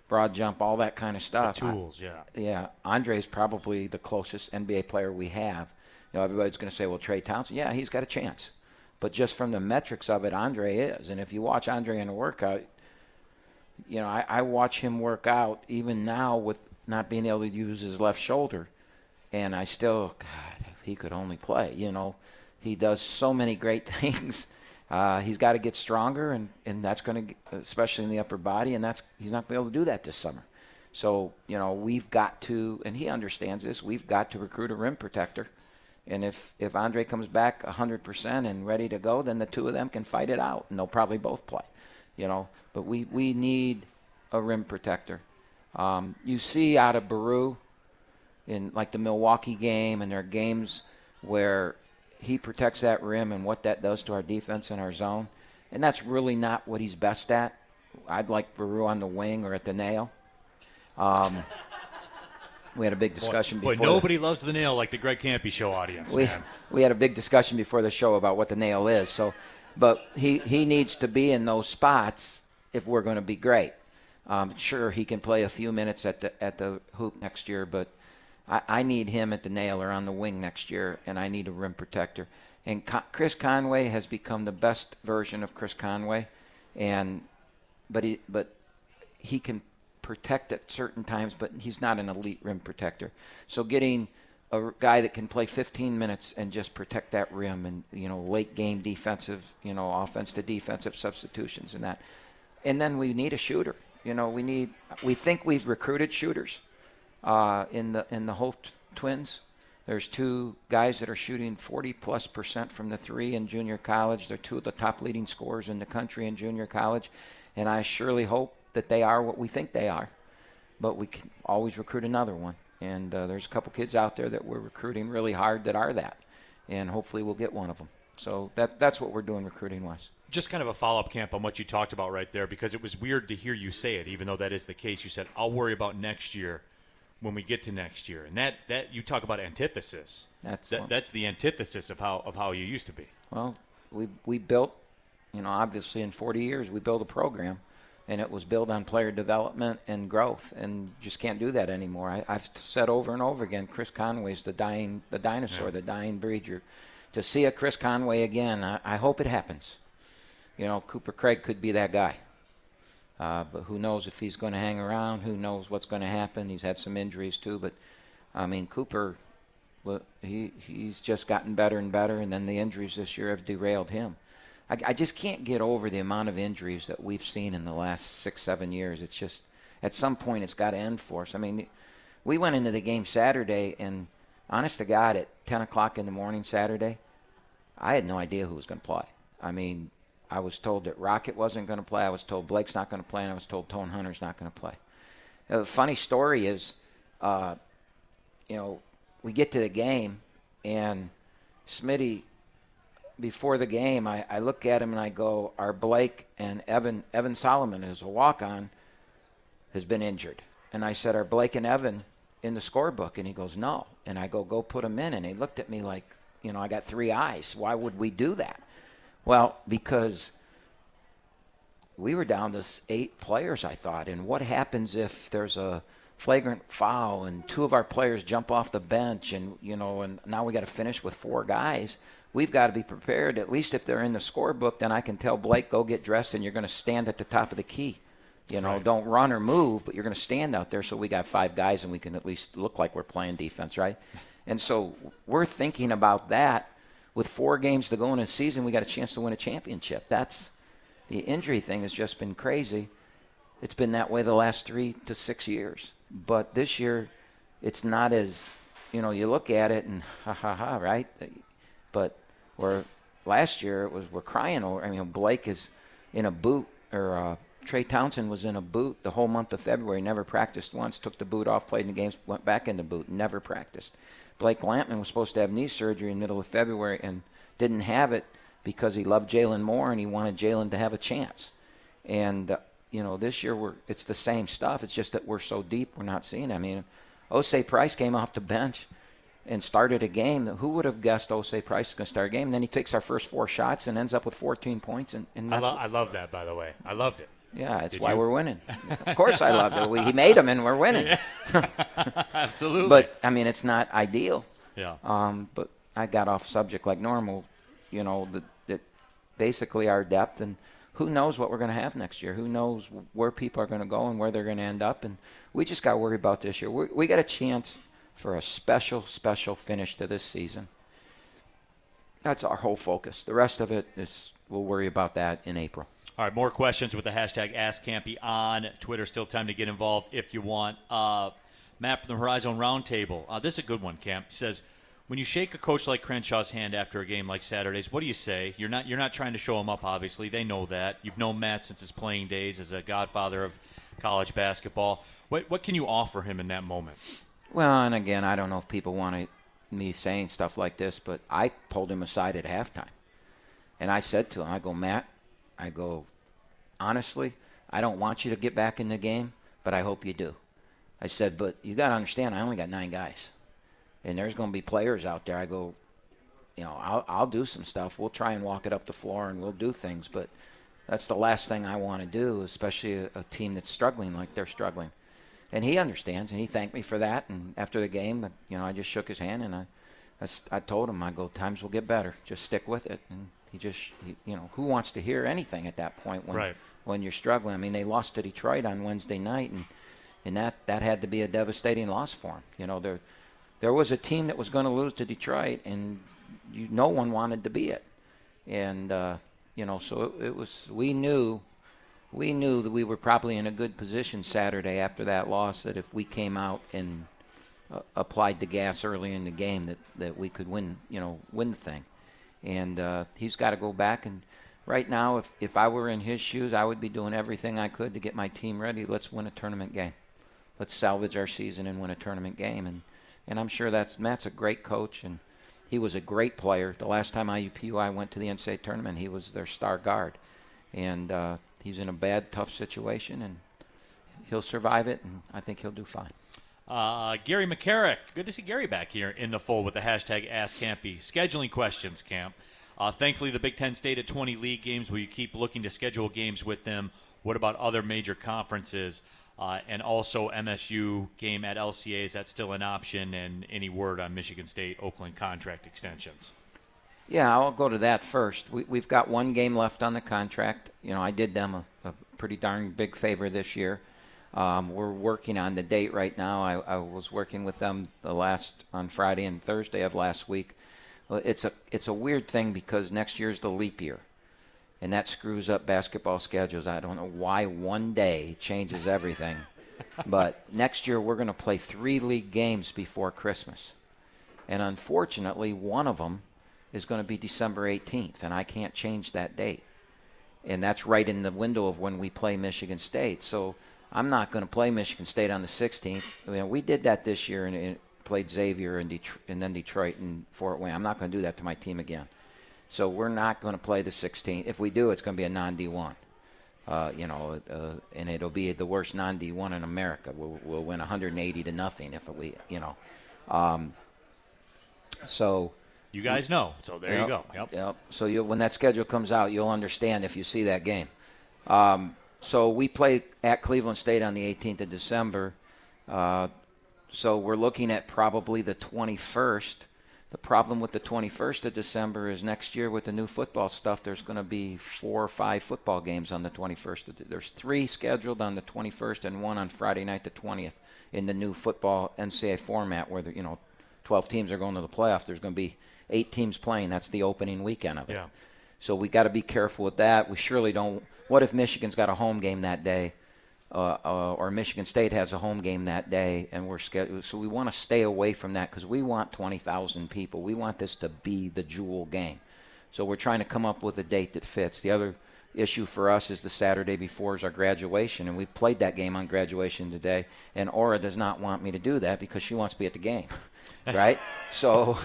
broad jump, all that kind of stuff. The tools, yeah. Yeah, Andre's probably the closest NBA player we have. You know, everybody's going to say, well, Trey Townsend, yeah, he's got a chance. But just from the metrics of it, Andre is. And if you watch Andre in a workout, you know, I, I watch him work out even now with not being able to use his left shoulder. And I still, God, if he could only play, you know, he does so many great things. Uh, he's got to get stronger, and, and that's going to, especially in the upper body, and that's he's not going to be able to do that this summer. So, you know, we've got to, and he understands this, we've got to recruit a rim protector. And if, if Andre comes back 100% and ready to go, then the two of them can fight it out, and they'll probably both play you know. But we, we need a rim protector. Um, you see out of Baru in like the Milwaukee game, and there are games where he protects that rim and what that does to our defense and our zone. And that's really not what he's best at. I'd like Baru on the wing or at the nail. Um, we had a big discussion boy, before. Boy, nobody the, loves the nail like the Greg Kampe show audience. We, man. we had a big discussion before the show about what the nail is. So but he, he needs to be in those spots if we're going to be great. Um, sure, he can play a few minutes at the at the hoop next year, but I, I need him at the nail or on the wing next year, and I need a rim protector. And Con- Chris Conway has become the best version of Chris Conway, and but he but he can protect at certain times, but he's not an elite rim protector. So getting a guy that can play 15 minutes and just protect that rim and you know late game defensive you know offense to defensive substitutions and that and then we need a shooter. You know, we need. We think we've recruited shooters uh, in the in the Holt twins. There's two guys that are shooting 40 plus percent from the three in junior college. They're two of the top leading scorers in the country in junior college, and I surely hope that they are what we think they are. But we can always recruit another one, and uh, there's a couple kids out there that we're recruiting really hard that are that, and hopefully we'll get one of them. So that that's what we're doing recruiting wise just kind of a follow up camp on what you talked about right there because it was weird to hear you say it, even though that is the case. You said, I'll worry about next year when we get to next year. And that, that you talk about antithesis. That's that, that's the antithesis of how of how you used to be. Well, we we built, you know, obviously in 40 years we built a program, and it was built on player development and growth, and just can't do that anymore. I, have said over and over again, Chris Conway's the dying the dinosaur, yeah. the dying breed. You're, to see a Chris Conway again, I, I hope it happens you know, Cooper Craig could be that guy. Uh, but who knows if he's going to hang around? Who knows what's going to happen? He's had some injuries too, but I mean Cooper, well, he he's just gotten better and better, and then the injuries this year have derailed him. I, I just can't get over the amount of injuries that we've seen in the last six seven years. It's just at some point it's got to end for us. I mean, we went into the game Saturday, and honest to God, at 10 o'clock in the morning Saturday, I had no idea who was going to play. I mean, I was told that Rocket wasn't going to play. I was told Blake's not going to play, and I was told Tone Hunter's not going to play. The funny story is, uh, you know, we get to the game, and Smitty, before the game, I, I look at him and I go, "Our Blake and Evan Evan Solomon, who's a walk-on, has been injured." And I said, "Are Blake and Evan in the scorebook?" And he goes, "No." And I go, "Go put them in." And he looked at me like, you know, I got three eyes. Why would we do that? Well, because we were down to eight players, I thought. And what happens if there's a flagrant foul and two of our players jump off the bench and, you know, and now we got to finish with four guys? We've got to be prepared. At least if they're in the scorebook, then I can tell Blake, go get dressed and you're going to stand at the top of the key. You know, right. don't run or move, but you're going to stand out there so we got five guys and we can at least look like we're playing defense, right? And so we're thinking about that with four games to go in a season, we got a chance to win a championship. That's the injury thing has just been crazy. It's been that way the last three to six years. But this year, it's not as, you know, you look at it and ha ha ha, right? Where last year it was, we're crying over. I mean, Blake is in a boot, or uh, Trey Townsend was in a boot the whole month of February, never practiced once, took the boot off, played in the games, went back in the boot, never practiced. Blake Lampman was supposed to have knee surgery in the middle of February and didn't have it because he loved Jalen Moore and he wanted Jalen to have a chance. And uh, you know, this year we're it's the same stuff. It's just that we're so deep, we're not seeing. It. I mean, Osei Price came off the bench and started a game. Who would have guessed Osei Price is going to start a game? And then he takes our first four shots and ends up with 14 points. And, and I, lo- I love that, by the way. I loved it. Yeah, that's Did why you? we're winning. of course, I loved it. We, he made them, and we're winning. Absolutely. but I mean, it's not ideal. Yeah. Um, but I got off subject like normal. You know, that that basically our depth and who knows what we're going to have next year? Who knows where people are going to go and where they're going to end up? And we just got to worry about this year. we we got a chance for a special, special finish to this season. That's our whole focus. The rest of it is we'll worry about that in April. All right, more questions with the hashtag AskKampe on Twitter. Still time to get involved if you want. Uh, Matt from the Horizon Roundtable. Uh, this is a good one, Camp. He says, when you shake a coach like Crenshaw's hand after a game like Saturday's, what do you say? You're not you're not trying to show him up. Obviously, they know that. You've known Matt since his playing days as a godfather of college basketball. What what can you offer him in that moment? Well, and again, I don't know if people want me saying stuff like this, but I pulled him aside at halftime, and I said to him, "I go, Matt, I go, honestly, I don't want you to get back in the game, but I hope you do. I said, but you got to understand, I only got nine guys, and there's going to be players out there. I go, you know, I'll, I'll do some stuff. We'll try and walk it up the floor, and we'll do things, but that's the last thing I want to do, especially a, a team that's struggling like they're struggling. And he understands, and he thanked me for that. And after the game, you know, I just shook his hand, and I, I, I told him, I go, times will get better. Just stick with it. And he just, he, you know, who wants to hear anything at that point when right. when you're struggling? I mean, they lost to Detroit on Wednesday night, and and that that had to be a devastating loss for him. You know, there there was a team that was going to lose to Detroit, and you, no one wanted to be it. And uh, you know, so it, it was. We knew we knew that we were probably in a good position Saturday after that loss. That if we came out and uh, applied the gas early in the game, that that we could win. You know, win the thing. And uh, he's got to go back and. Right now, if, if I were in his shoes, I would be doing everything I could to get my team ready. Let's win a tournament game. Let's salvage our season and win a tournament game. And and I'm sure that's Matt's a great coach and he was a great player. The last time IUPUI went to the NCAA tournament, he was their star guard, and uh, he's in a bad, tough situation, and he'll survive it, and I think he'll do fine. Uh, Gary McCarrick, good to see Gary back here in the fold with the hashtag AskKampe. Scheduling questions, Camp. Uh, thankfully, the Big Ten stayed at 20 league games. Will you keep looking to schedule games with them? What about other major conferences? Uh, and also MSU game at LCA. Is that still an option? And any word on Michigan State Oakland contract extensions? Yeah, I'll go to that first. We, have got one game left on the contract. You know, I did them a, a pretty darn big favor this year. Um, we're working on the date right now. I, I, was working with them the last on Friday and Thursday of last week. It's a it's a weird thing because next year's the leap year and that screws up basketball schedules. I don't know why one day changes everything. but next year we're going to play three league games before Christmas. And unfortunately, one of them is going to be December 18th, and I can't change that date. And that's right in the window of when we play Michigan State. So I'm not going to play Michigan State on the 16th. I mean, we did that this year and, played Xavier and, Detroit, and then Detroit and Fort Wayne. I'm not going to do that to my team again. So we're not going to play the 16th. If we do, it's going to be a non D1. Uh, you know, uh, and it'll be the worst non D1 in America. We'll, we'll, win 180 to nothing if we, you know. Um, so. You guys know. So there yep, you go. Yep. Yep. So you, when that schedule comes out, you'll understand if you see that game. Um, so we play at Cleveland State on the 18th of December. Uh, so we're looking at probably the 21st the problem with the 21st of December is next year with the new football stuff, there's going to be four or five football games on the 21st. There's three scheduled on the 21st and one on Friday night, the 20th, in the new football NCAA format where, the, you know, 12 teams are going to the playoff. There's going to be eight teams playing. That's the opening weekend of it. Yeah. So we got to be careful with that. We surely don't. What if Michigan's got a home game that day? uh, uh, or Michigan State has a home game that day, and we're scheduled. So we want to stay away from that because we want 20,000 people. We want this to be the jewel game. So we're trying to come up with a date that fits. The other issue for us is the Saturday before is our graduation, and we played that game on graduation today. And Aura does not want me to do that because she wants to be at the game. right? So,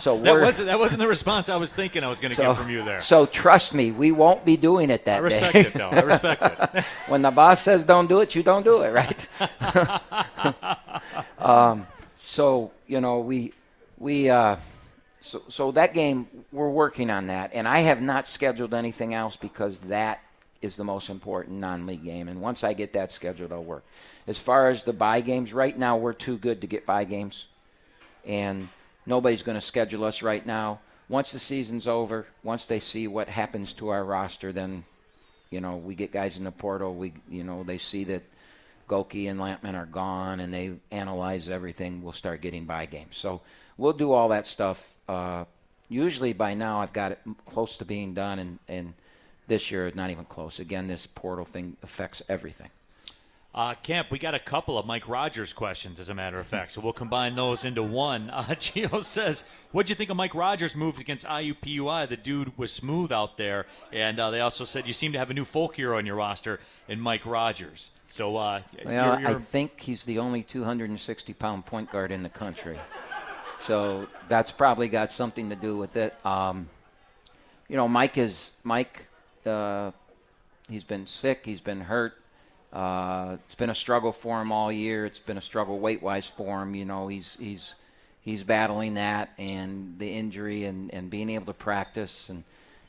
so that wasn't that wasn't the response I was thinking I was going to so, get from you there. So trust me, we won't be doing it that day. I respect day. it, though. I respect it. when the boss says don't do it, you don't do it, right? um, so you know we we uh, so so that game we're working on that, and I have not scheduled anything else because that is the most important non-league game, and once I get that scheduled, I'll work. As far as the buy games, right now we're too good to get buy games and nobody's going to schedule us right now. Once the season's over, once they see what happens to our roster, then you know we get guys in the portal. We you know they see that Gohlke and Lampman are gone, and they analyze everything. We'll start getting buy games. So we'll do all that stuff. Uh, usually by now I've got it close to being done, and and this year not even close. Again, this portal thing affects everything. Uh, Camp, we got a couple of Mike Rogers questions, as a matter of fact, so we'll combine those into one. Uh, Gio says, "What'd you think of Mike Rogers' move against IUPUI? The dude was smooth out there, and uh, they also said you seem to have a new folk hero on your roster in Mike Rogers. So, uh, well, you're, you're... I think he's the only 260 pound point guard in the country, so that's probably got something to do with it. Um, you know, Mike is Mike. Uh, he's been sick. He's been hurt." Uh, it's been a struggle for him all year. It's been a struggle weight-wise for him. You know, he's he's he's battling that and the injury and, and being able to practice. And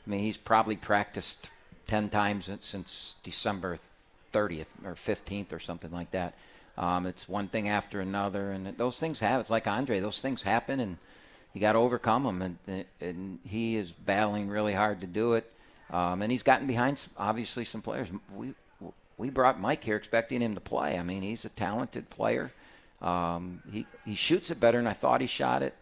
I mean, he's probably practiced ten times since December 30th or 15th or something like that. Um, it's one thing after another, and those things happen. It's like Andre; those things happen, and you got to overcome them. And, and he is battling really hard to do it. Um, and he's gotten behind, obviously, some players. We we brought Mike here expecting him to play. I mean, he's a talented player. Um, he he shoots it better than I thought he shot it.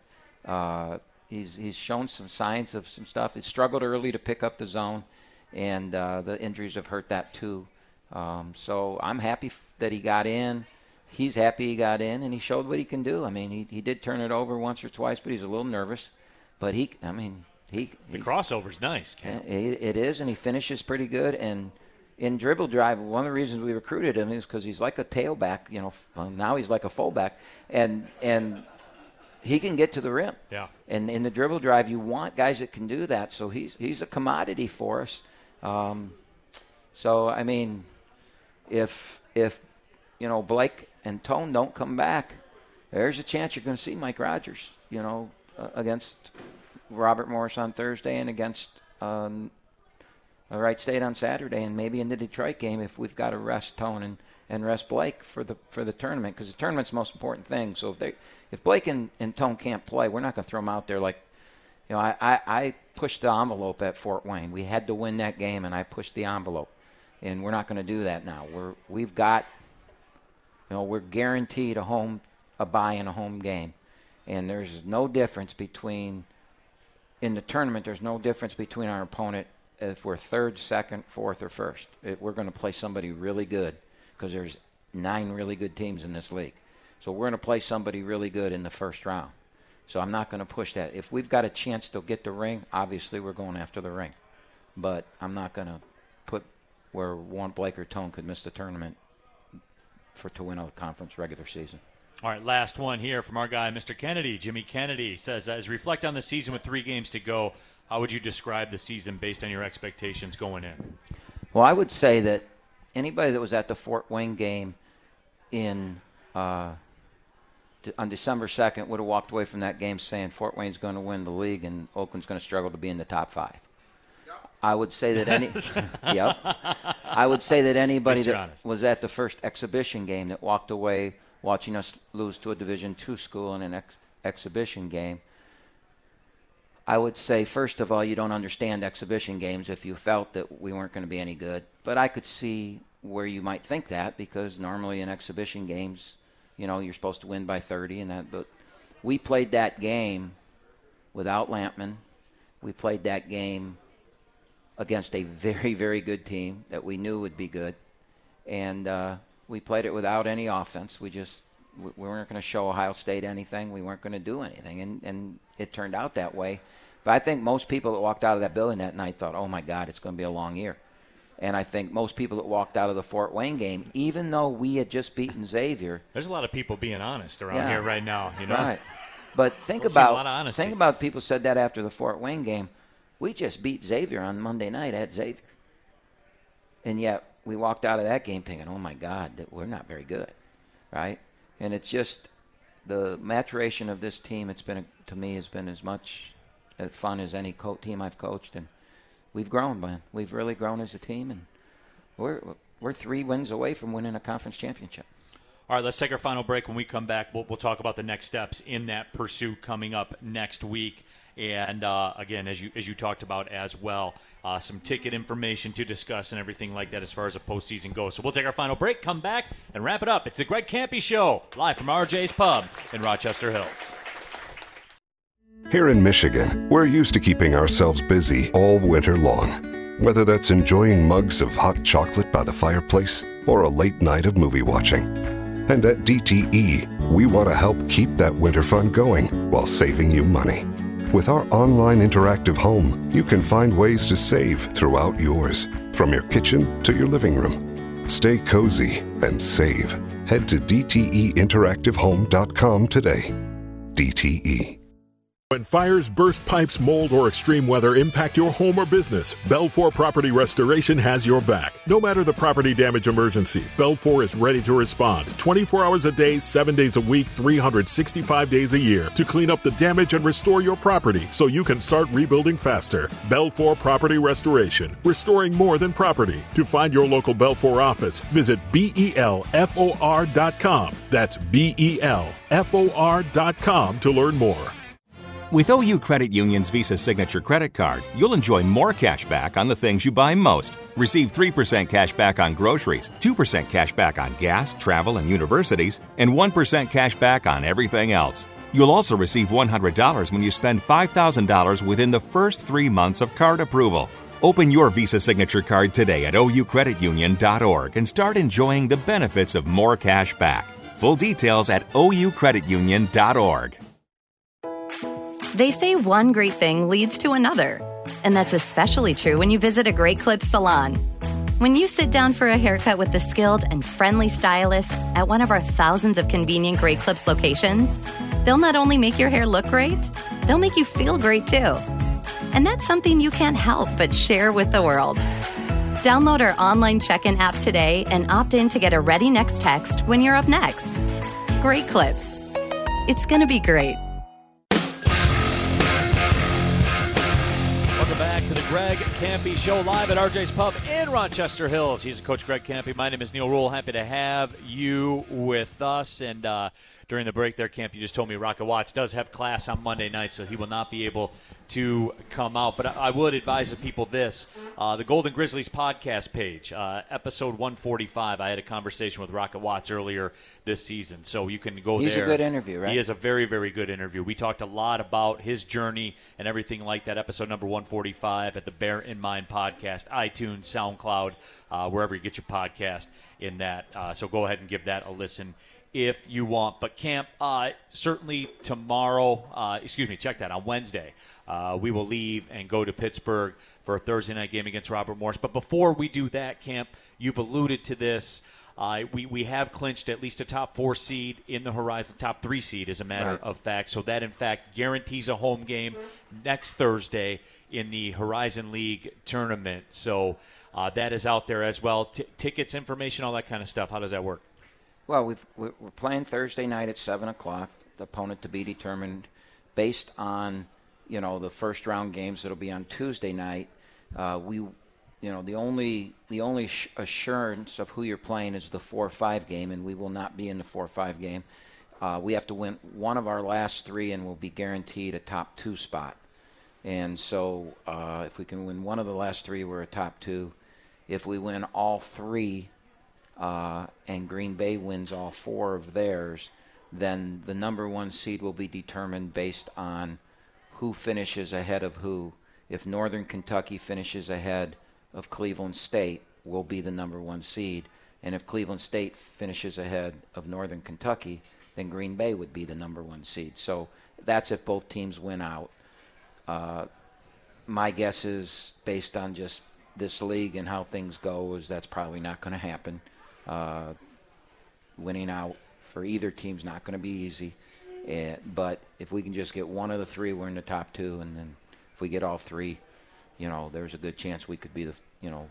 Uh, he's he's shown some signs of some stuff. He struggled early to pick up the zone, and uh, the injuries have hurt that too. Um, so I'm happy f- that he got in. He's happy he got in, and he showed what he can do. I mean, he, he did turn it over once or twice, but he's a little nervous. But he, I mean, he The he- crossover's nice. Cam. it it is, and he finishes pretty good. And in dribble drive, one of the reasons we recruited him is because he's like a tailback. You know, well, now he's like a fullback, and and he can get to the rim. Yeah. And in the dribble drive, you want guys that can do that. So he's he's a commodity for us. Um, so I mean, if if you know Blake and Tone don't come back, there's a chance you're going to see Mike Rogers. You know, uh, against Robert Morris on Thursday and against um, Wright State on Saturday, and maybe in the Detroit game if we've got to rest Tone and, and rest Blake for the for the tournament because the tournament's the most important thing. So if they if Blake and, and Tone can't play, we're not going to throw them out there like you know, I, I, I pushed the envelope at Fort Wayne. We had to win that game, and I pushed the envelope. And we're not going to do that now. We're we've got, you know, we're guaranteed a home, a buy in a home game, and there's no difference between, in the tournament, there's no difference between our opponent if we're third, second, fourth, or first. It, we're going to play somebody really good because there's nine really good teams in this league. So we're going to play somebody really good in the first round. So I'm not going to push that. If we've got a chance to get the ring, obviously we're going after the ring. But I'm not going to put where one Blake or Tone could miss the tournament for to win a conference regular season. All right, last one here from our guy, Mr. Kennedy. Jimmy Kennedy says, as reflect on the season with three games to go, how would you describe the season based on your expectations going in? Well, I would say that anybody that was at the Fort Wayne game in uh, on December 2nd would have walked away from that game saying Fort Wayne's going to win the league and Oakland's going to struggle to be in the top five. I would say that any, yep. I would say that anybody Least that honest. was at the first exhibition game that walked away watching us lose to a Division two school in an ex- exhibition game. I would say, first of all, you don't understand exhibition games if you felt that we weren't going to be any good. But I could see where you might think that because normally in exhibition games, you know, you're supposed to win by 30 and that. But we played that game without Lampman. We played that game against a very, very good team that we knew would be good. And uh, we played it without any offense. We just we we weren't going to show Ohio State anything. We weren't going to do anything, and and it turned out that way. But I think most people that walked out of that building that night thought, "Oh my God, it's going to be a long year." And I think most people that walked out of the Fort Wayne game, even though we had just beaten Xavier, There's a lot of people being honest around Yeah. here right now. You know, Right. But think a about think about people said that after the Fort Wayne game. We just beat Xavier on Monday night at Xavier, and yet we walked out of that game thinking, "Oh my God, that we're not very good," right? And it's just the maturation of this team. It's been to me has been as much fun as any co- team I've coached, and we've grown, man. We've really grown as a team, and we're we're three wins away from winning a conference championship. All right, let's take our final break. When we come back, we'll, we'll talk about the next steps in that pursuit coming up next week. And uh, again, as you as you talked about as well, uh, some ticket information to discuss and everything like that as far as the postseason goes. So we'll take our final break, come back, and wrap it up. It's the Greg Kampe Show, live from RJ's Pub in Rochester Hills. Here in Michigan, we're used to keeping ourselves busy all winter long. Whether that's enjoying mugs of hot chocolate by the fireplace or a late night of movie watching. And at DTE, we want to help keep that winter fun going while saving you money. With our online interactive home, you can find ways to save throughout yours, from your kitchen to your living room. Stay cozy and save. Head to DTEinteractivehome.com today. DTE. When fires, burst pipes, mold, or extreme weather impact your home or business, BELFOR Property Restoration has your back. No matter the property damage emergency, BELFOR is ready to respond 24 hours a day, 7 days a week, 365 days a year to clean up the damage and restore your property so you can start rebuilding faster. BELFOR Property Restoration, restoring more than property. To find your local BELFOR office, visit belfor.com. That's belfor.com to learn more. With OU Credit Union's Visa Signature Credit Card, you'll enjoy more cash back on the things you buy most. Receive 3% cash back on groceries, 2% cash back on gas, travel, and universities, and 1% cash back on everything else. You'll also receive $100 when you spend $5,000 within the first three months of card approval. Open your Visa signature card today at oucreditunion.org and start enjoying the benefits of more cash back. Full details at oucreditunion.org. They say one great thing leads to another, and that's especially true when you visit a Great Clips salon. When you sit down for a haircut with the skilled and friendly stylist at one of our thousands of convenient Great Clips locations, they'll not only make your hair look great, they'll make you feel great too. And that's something you can't help but share with the world. Download our online check in app today and opt in to get a ready next text when you're up next. Great Clips. It's going to be great. Greg Kampe Show live at RJ's Pub in Rochester Hills. He's Coach Greg Kampe. My name is Neal Ruhl. Happy to have you with us. And uh, during the break there, Camp, you just told me Rocket Watts does have class on Monday night, so he will not be able to come out. But I would advise the people this uh, the Golden Grizzlies podcast page, uh, episode 145. I had a conversation with Rocket Watts earlier this season, so you can go there. He's a good interview, right? He is a very, very good interview. We talked a lot about his journey and everything like that. Episode number 145 at the Bear in Mind podcast, iTunes, SoundCloud, uh, wherever you get your podcast in that. Uh, so go ahead and give that a listen if you want. But camp, uh, certainly tomorrow, uh, excuse me, check that on Wednesday. Uh, we will leave and go to Pittsburgh for a Thursday night game against Robert Morris. But before we do that, camp, you've alluded to this. Uh, we, we have clinched at least a top four seed in the horizon, top three seed, as a matter Right. of fact. So that, in fact, guarantees a home game next Thursday in the Horizon League tournament. So uh, that is out there as well. T- tickets, information, all that kind of stuff. How does that work? Well, we're we're playing Thursday night at seven o'clock. The opponent to be determined, based on you know the first round games that'll be on Tuesday night. Uh, we, you know, the only the only assurance of who you're playing is the four five game, and we will not be in the four five game. Uh, we have to win one of our last three, and we'll be guaranteed a top two spot. And so, uh, if we can win one of the last three, we're a top two. If we win all three, uh, and Green Bay wins all four of theirs, then the number one seed will be determined based on who finishes ahead of who. If Northern Kentucky finishes ahead of Cleveland State, will be the number one seed. And if Cleveland State finishes ahead of Northern Kentucky, then Green Bay would be the number one seed. So that's if both teams win out. Uh, my guess is, based on just this league and how things go, is that's probably not going to happen. Uh, winning out for either team's not going to be easy. Eh, but if we can just get one of the three, we're in the top two, and then if we get all three, you know, there's a good chance we could be the, you know,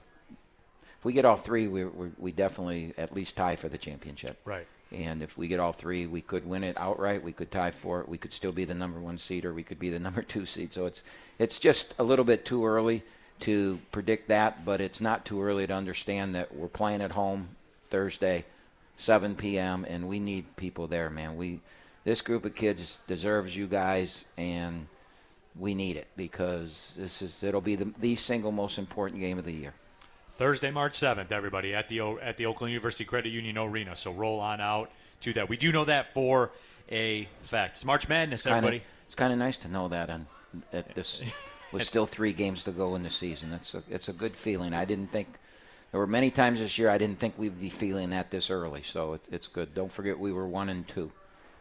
if we get all three, we we we definitely at least tie for the championship. Right. And if we get all three, we could win it outright. We could tie for it. We could still be the number one seed, or we could be the number two seed. So it's it's just a little bit too early to predict that, but it's not too early to understand that we're playing at home Thursday, 7 p.m. and we need people there, man. We this group of kids deserves you guys, and we need it because this is it'll be the the single most important game of the year. Thursday, March 7th, everybody, at the at the Oakland University Credit Union Arena. So roll on out to that. We do know that for a fact. It's March Madness, Kinda- everybody. it's kind of nice to know that on that this with still three games to go in the season. That's a it's a good feeling. I didn't think there were many times this year I didn't think we'd be feeling that this early. So it, it's good. Don't forget we were one and two,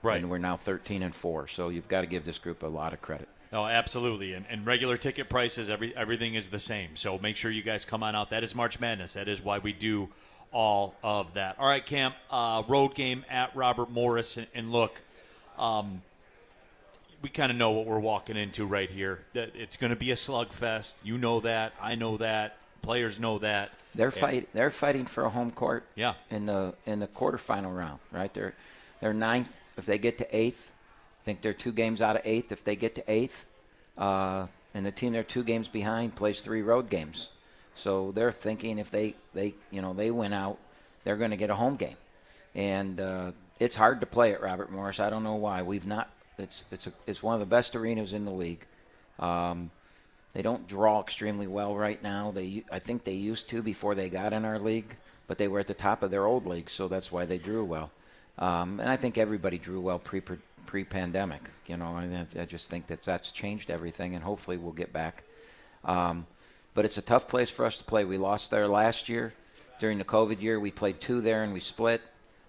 Right. And we're now thirteen and four. So you've got to give this group a lot of credit. No, absolutely. And, and regular ticket prices, every everything is the same. So make sure you guys come on out. That is March Madness. That is why we do all of that. All right, Camp. Uh, road game at Robert Morris. And, and look, um, we kind of know what we're walking into right here. That it's going to be a slugfest. You know that. I know that. Players know that. They're fight. They're fighting for a home court. Yeah. In the in the quarterfinal round, right? They're they're ninth. If they get to eighth, I think they're two games out of eighth. If they get to eighth, uh, and the team they're two games behind plays three road games, so they're thinking if they they you know they win out, they're going to get a home game, and uh, it's hard to play at Robert Morris. I don't know why. We've not. It's it's a, it's one of the best arenas in the league. Um, they don't draw extremely well right now. They, I think they used to before they got in our league, but they were at the top of their old league, so that's why they drew well. Um, and I think everybody drew well pre pre pandemic. You know, I, I just think that that's changed everything, and hopefully we'll get back. Um, but it's a tough place for us to play. We lost there last year during the COVID year. We played two there and we split.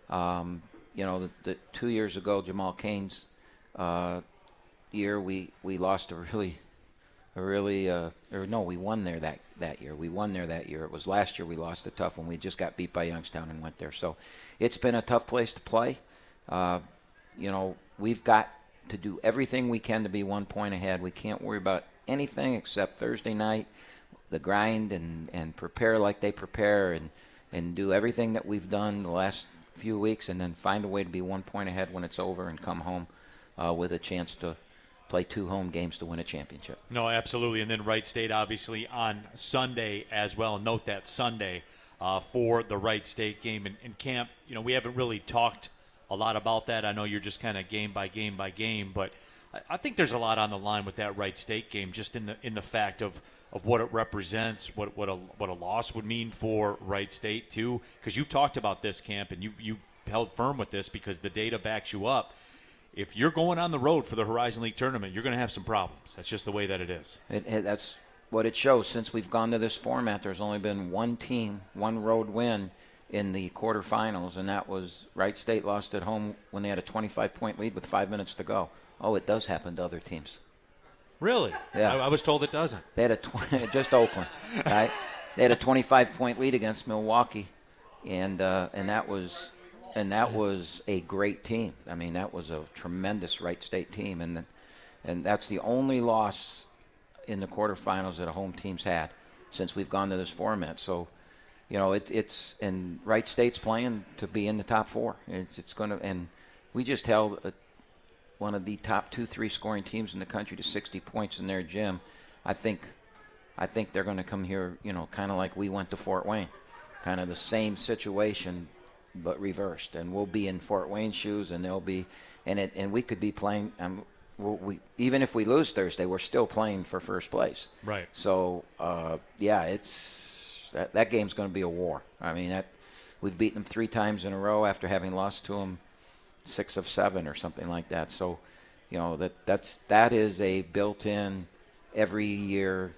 Um, you know, the, the, two years ago, Jamal Cain's uh, year, we, we lost a really, a really, uh, or no, we won there that, that year. We won there that year. It was last year we lost a tough one. We just got beat by Youngstown and went there. So it's been a tough place to play. Uh, you know, we've got to do everything we can to be one point ahead. We can't worry about anything except Thursday night, the grind, and, and prepare like they prepare, and, and do everything that we've done the last few weeks, and then find a way to be one point ahead when it's over and come home uh, with a chance to play two home games to win a championship. No, absolutely. And then Wright State, obviously, on Sunday as well. Note that Sunday uh, for the Wright State game. And, and camp, you know, we haven't really talked – a lot about that. I know you're just kind of game by game by game, but I think there's a lot on the line with that Wright State game, just in the in the fact of of what it represents, what what a what a loss would mean for Wright State too. Because you've talked about this camp and you you held firm with this because the data backs you up. If you're going on the road for the Horizon League tournament, you're going to have some problems. That's just the way that it is. It, it, that's what it shows. Since we've gone to this format, there's only been one team, one road win in the quarterfinals, and that was Wright State lost at home when they had a 25 point lead with five minutes to go. Oh, it does happen to other teams. Really? Yeah. I, I was told it doesn't. They had a tw- just Oakland, right? They had a 25 point lead against Milwaukee, and uh, and that was and that was a great team. I mean, that was a tremendous Wright State team, and and that's the only loss in the quarterfinals that a home team's had since we've gone to this format. So you know, it, it's and Wright State's playing to be in the top four. It's, it's going to, and we just held a, one of the top two, three scoring teams in the country to 60 points in their gym. I think, I think they're going to come here, you know, kind of like we went to Fort Wayne, kind of the same situation, but reversed. And we'll be in Fort Wayne shoes, and they'll be, and it, and we could be playing. Um, we even if we lose Thursday, we're still playing for first place. Right. So, uh, yeah, it's that that game's going to be a war. I mean, that we've beaten them three times in a row after having lost to them six of seven or something like that. So, you know that that's that is a built-in every year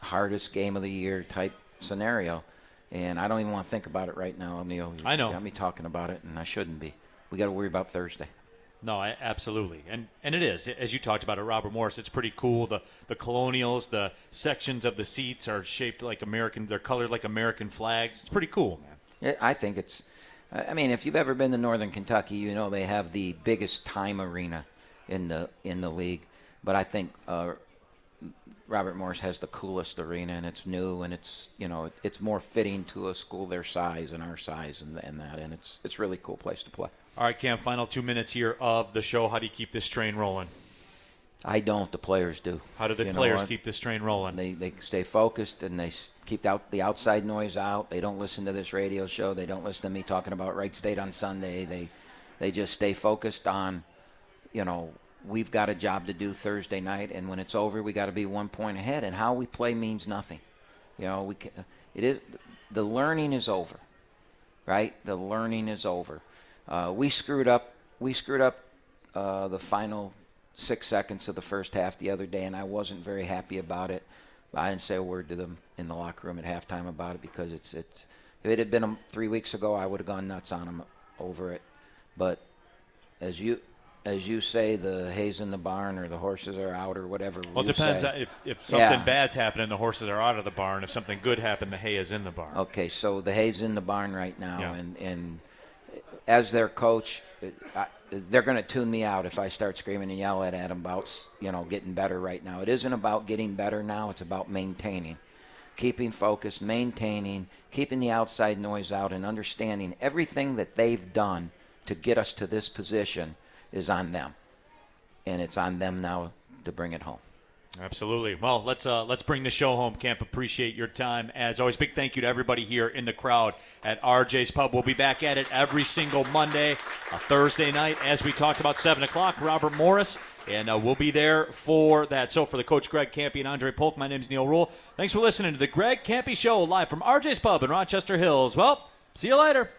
hardest game of the year type scenario. And I don't even want to think about it right now, Neal. You I know. Got me talking about it, and I shouldn't be. We got to worry about Thursday. No, I, absolutely, and and it is as you talked about it, Robert Morris. It's pretty cool. The the colonials, the sections of the seats are shaped like American. They're colored like American flags. It's pretty cool, man. I think it's. I mean, if you've ever been to Northern Kentucky, you know they have the biggest time arena in the in the league. But I think uh, Robert Morris has the coolest arena, and it's new, and it's you know it's more fitting to a school their size and our size, and, and that, and it's it's really cool place to play. All right, Cam, final two minutes here of the show. How do you keep this train rolling? I don't. The players do. How do the you players keep this train rolling? They, they stay focused and they keep out the outside noise out. They don't listen to this radio show. They don't listen to me talking about Wright State on Sunday. They they just stay focused on, you know, we've got a job to do Thursday night, and when it's over, we got to be one point ahead. And how we play means nothing. You know, we can, it is the learning is over, right? The learning is over. Uh, we screwed up. We screwed up uh, the final six seconds of the first half the other day, and I wasn't very happy about it. I didn't say a word to them in the locker room at halftime about it because it's it's. If it had been three weeks ago, I would have gone nuts on them over it. But as you as you say, the hay's in the barn or the horses are out or whatever. Well, it depends. Say. Uh, if, if something yeah. bad's happening, the horses are out of the barn. If something good happened, the hay is in the barn. Okay, so the hay's in the barn right now, yeah. and and as their coach, I, they're going to tune me out if I start screaming and yelling at them about you know getting better right now. It isn't about getting better now. It's about maintaining, keeping focused, maintaining, keeping the outside noise out, and understanding everything that they've done to get us to this position is on them, and it's on them now to bring it home. Absolutely. Well, let's uh, let's bring the show home, Camp. Appreciate your time as always. Big thank you to everybody here in the crowd at RJ's Pub. We'll be back at it every single Monday, a Thursday night, as we talked about seven o'clock. Robert Morris, and uh, we'll be there for that. So for the coach Greg Kampe and Andre Polk, my name is Neal Ruhl. Thanks for listening to the Greg Kampe Show live from RJ's Pub in Rochester Hills. Well, see you later.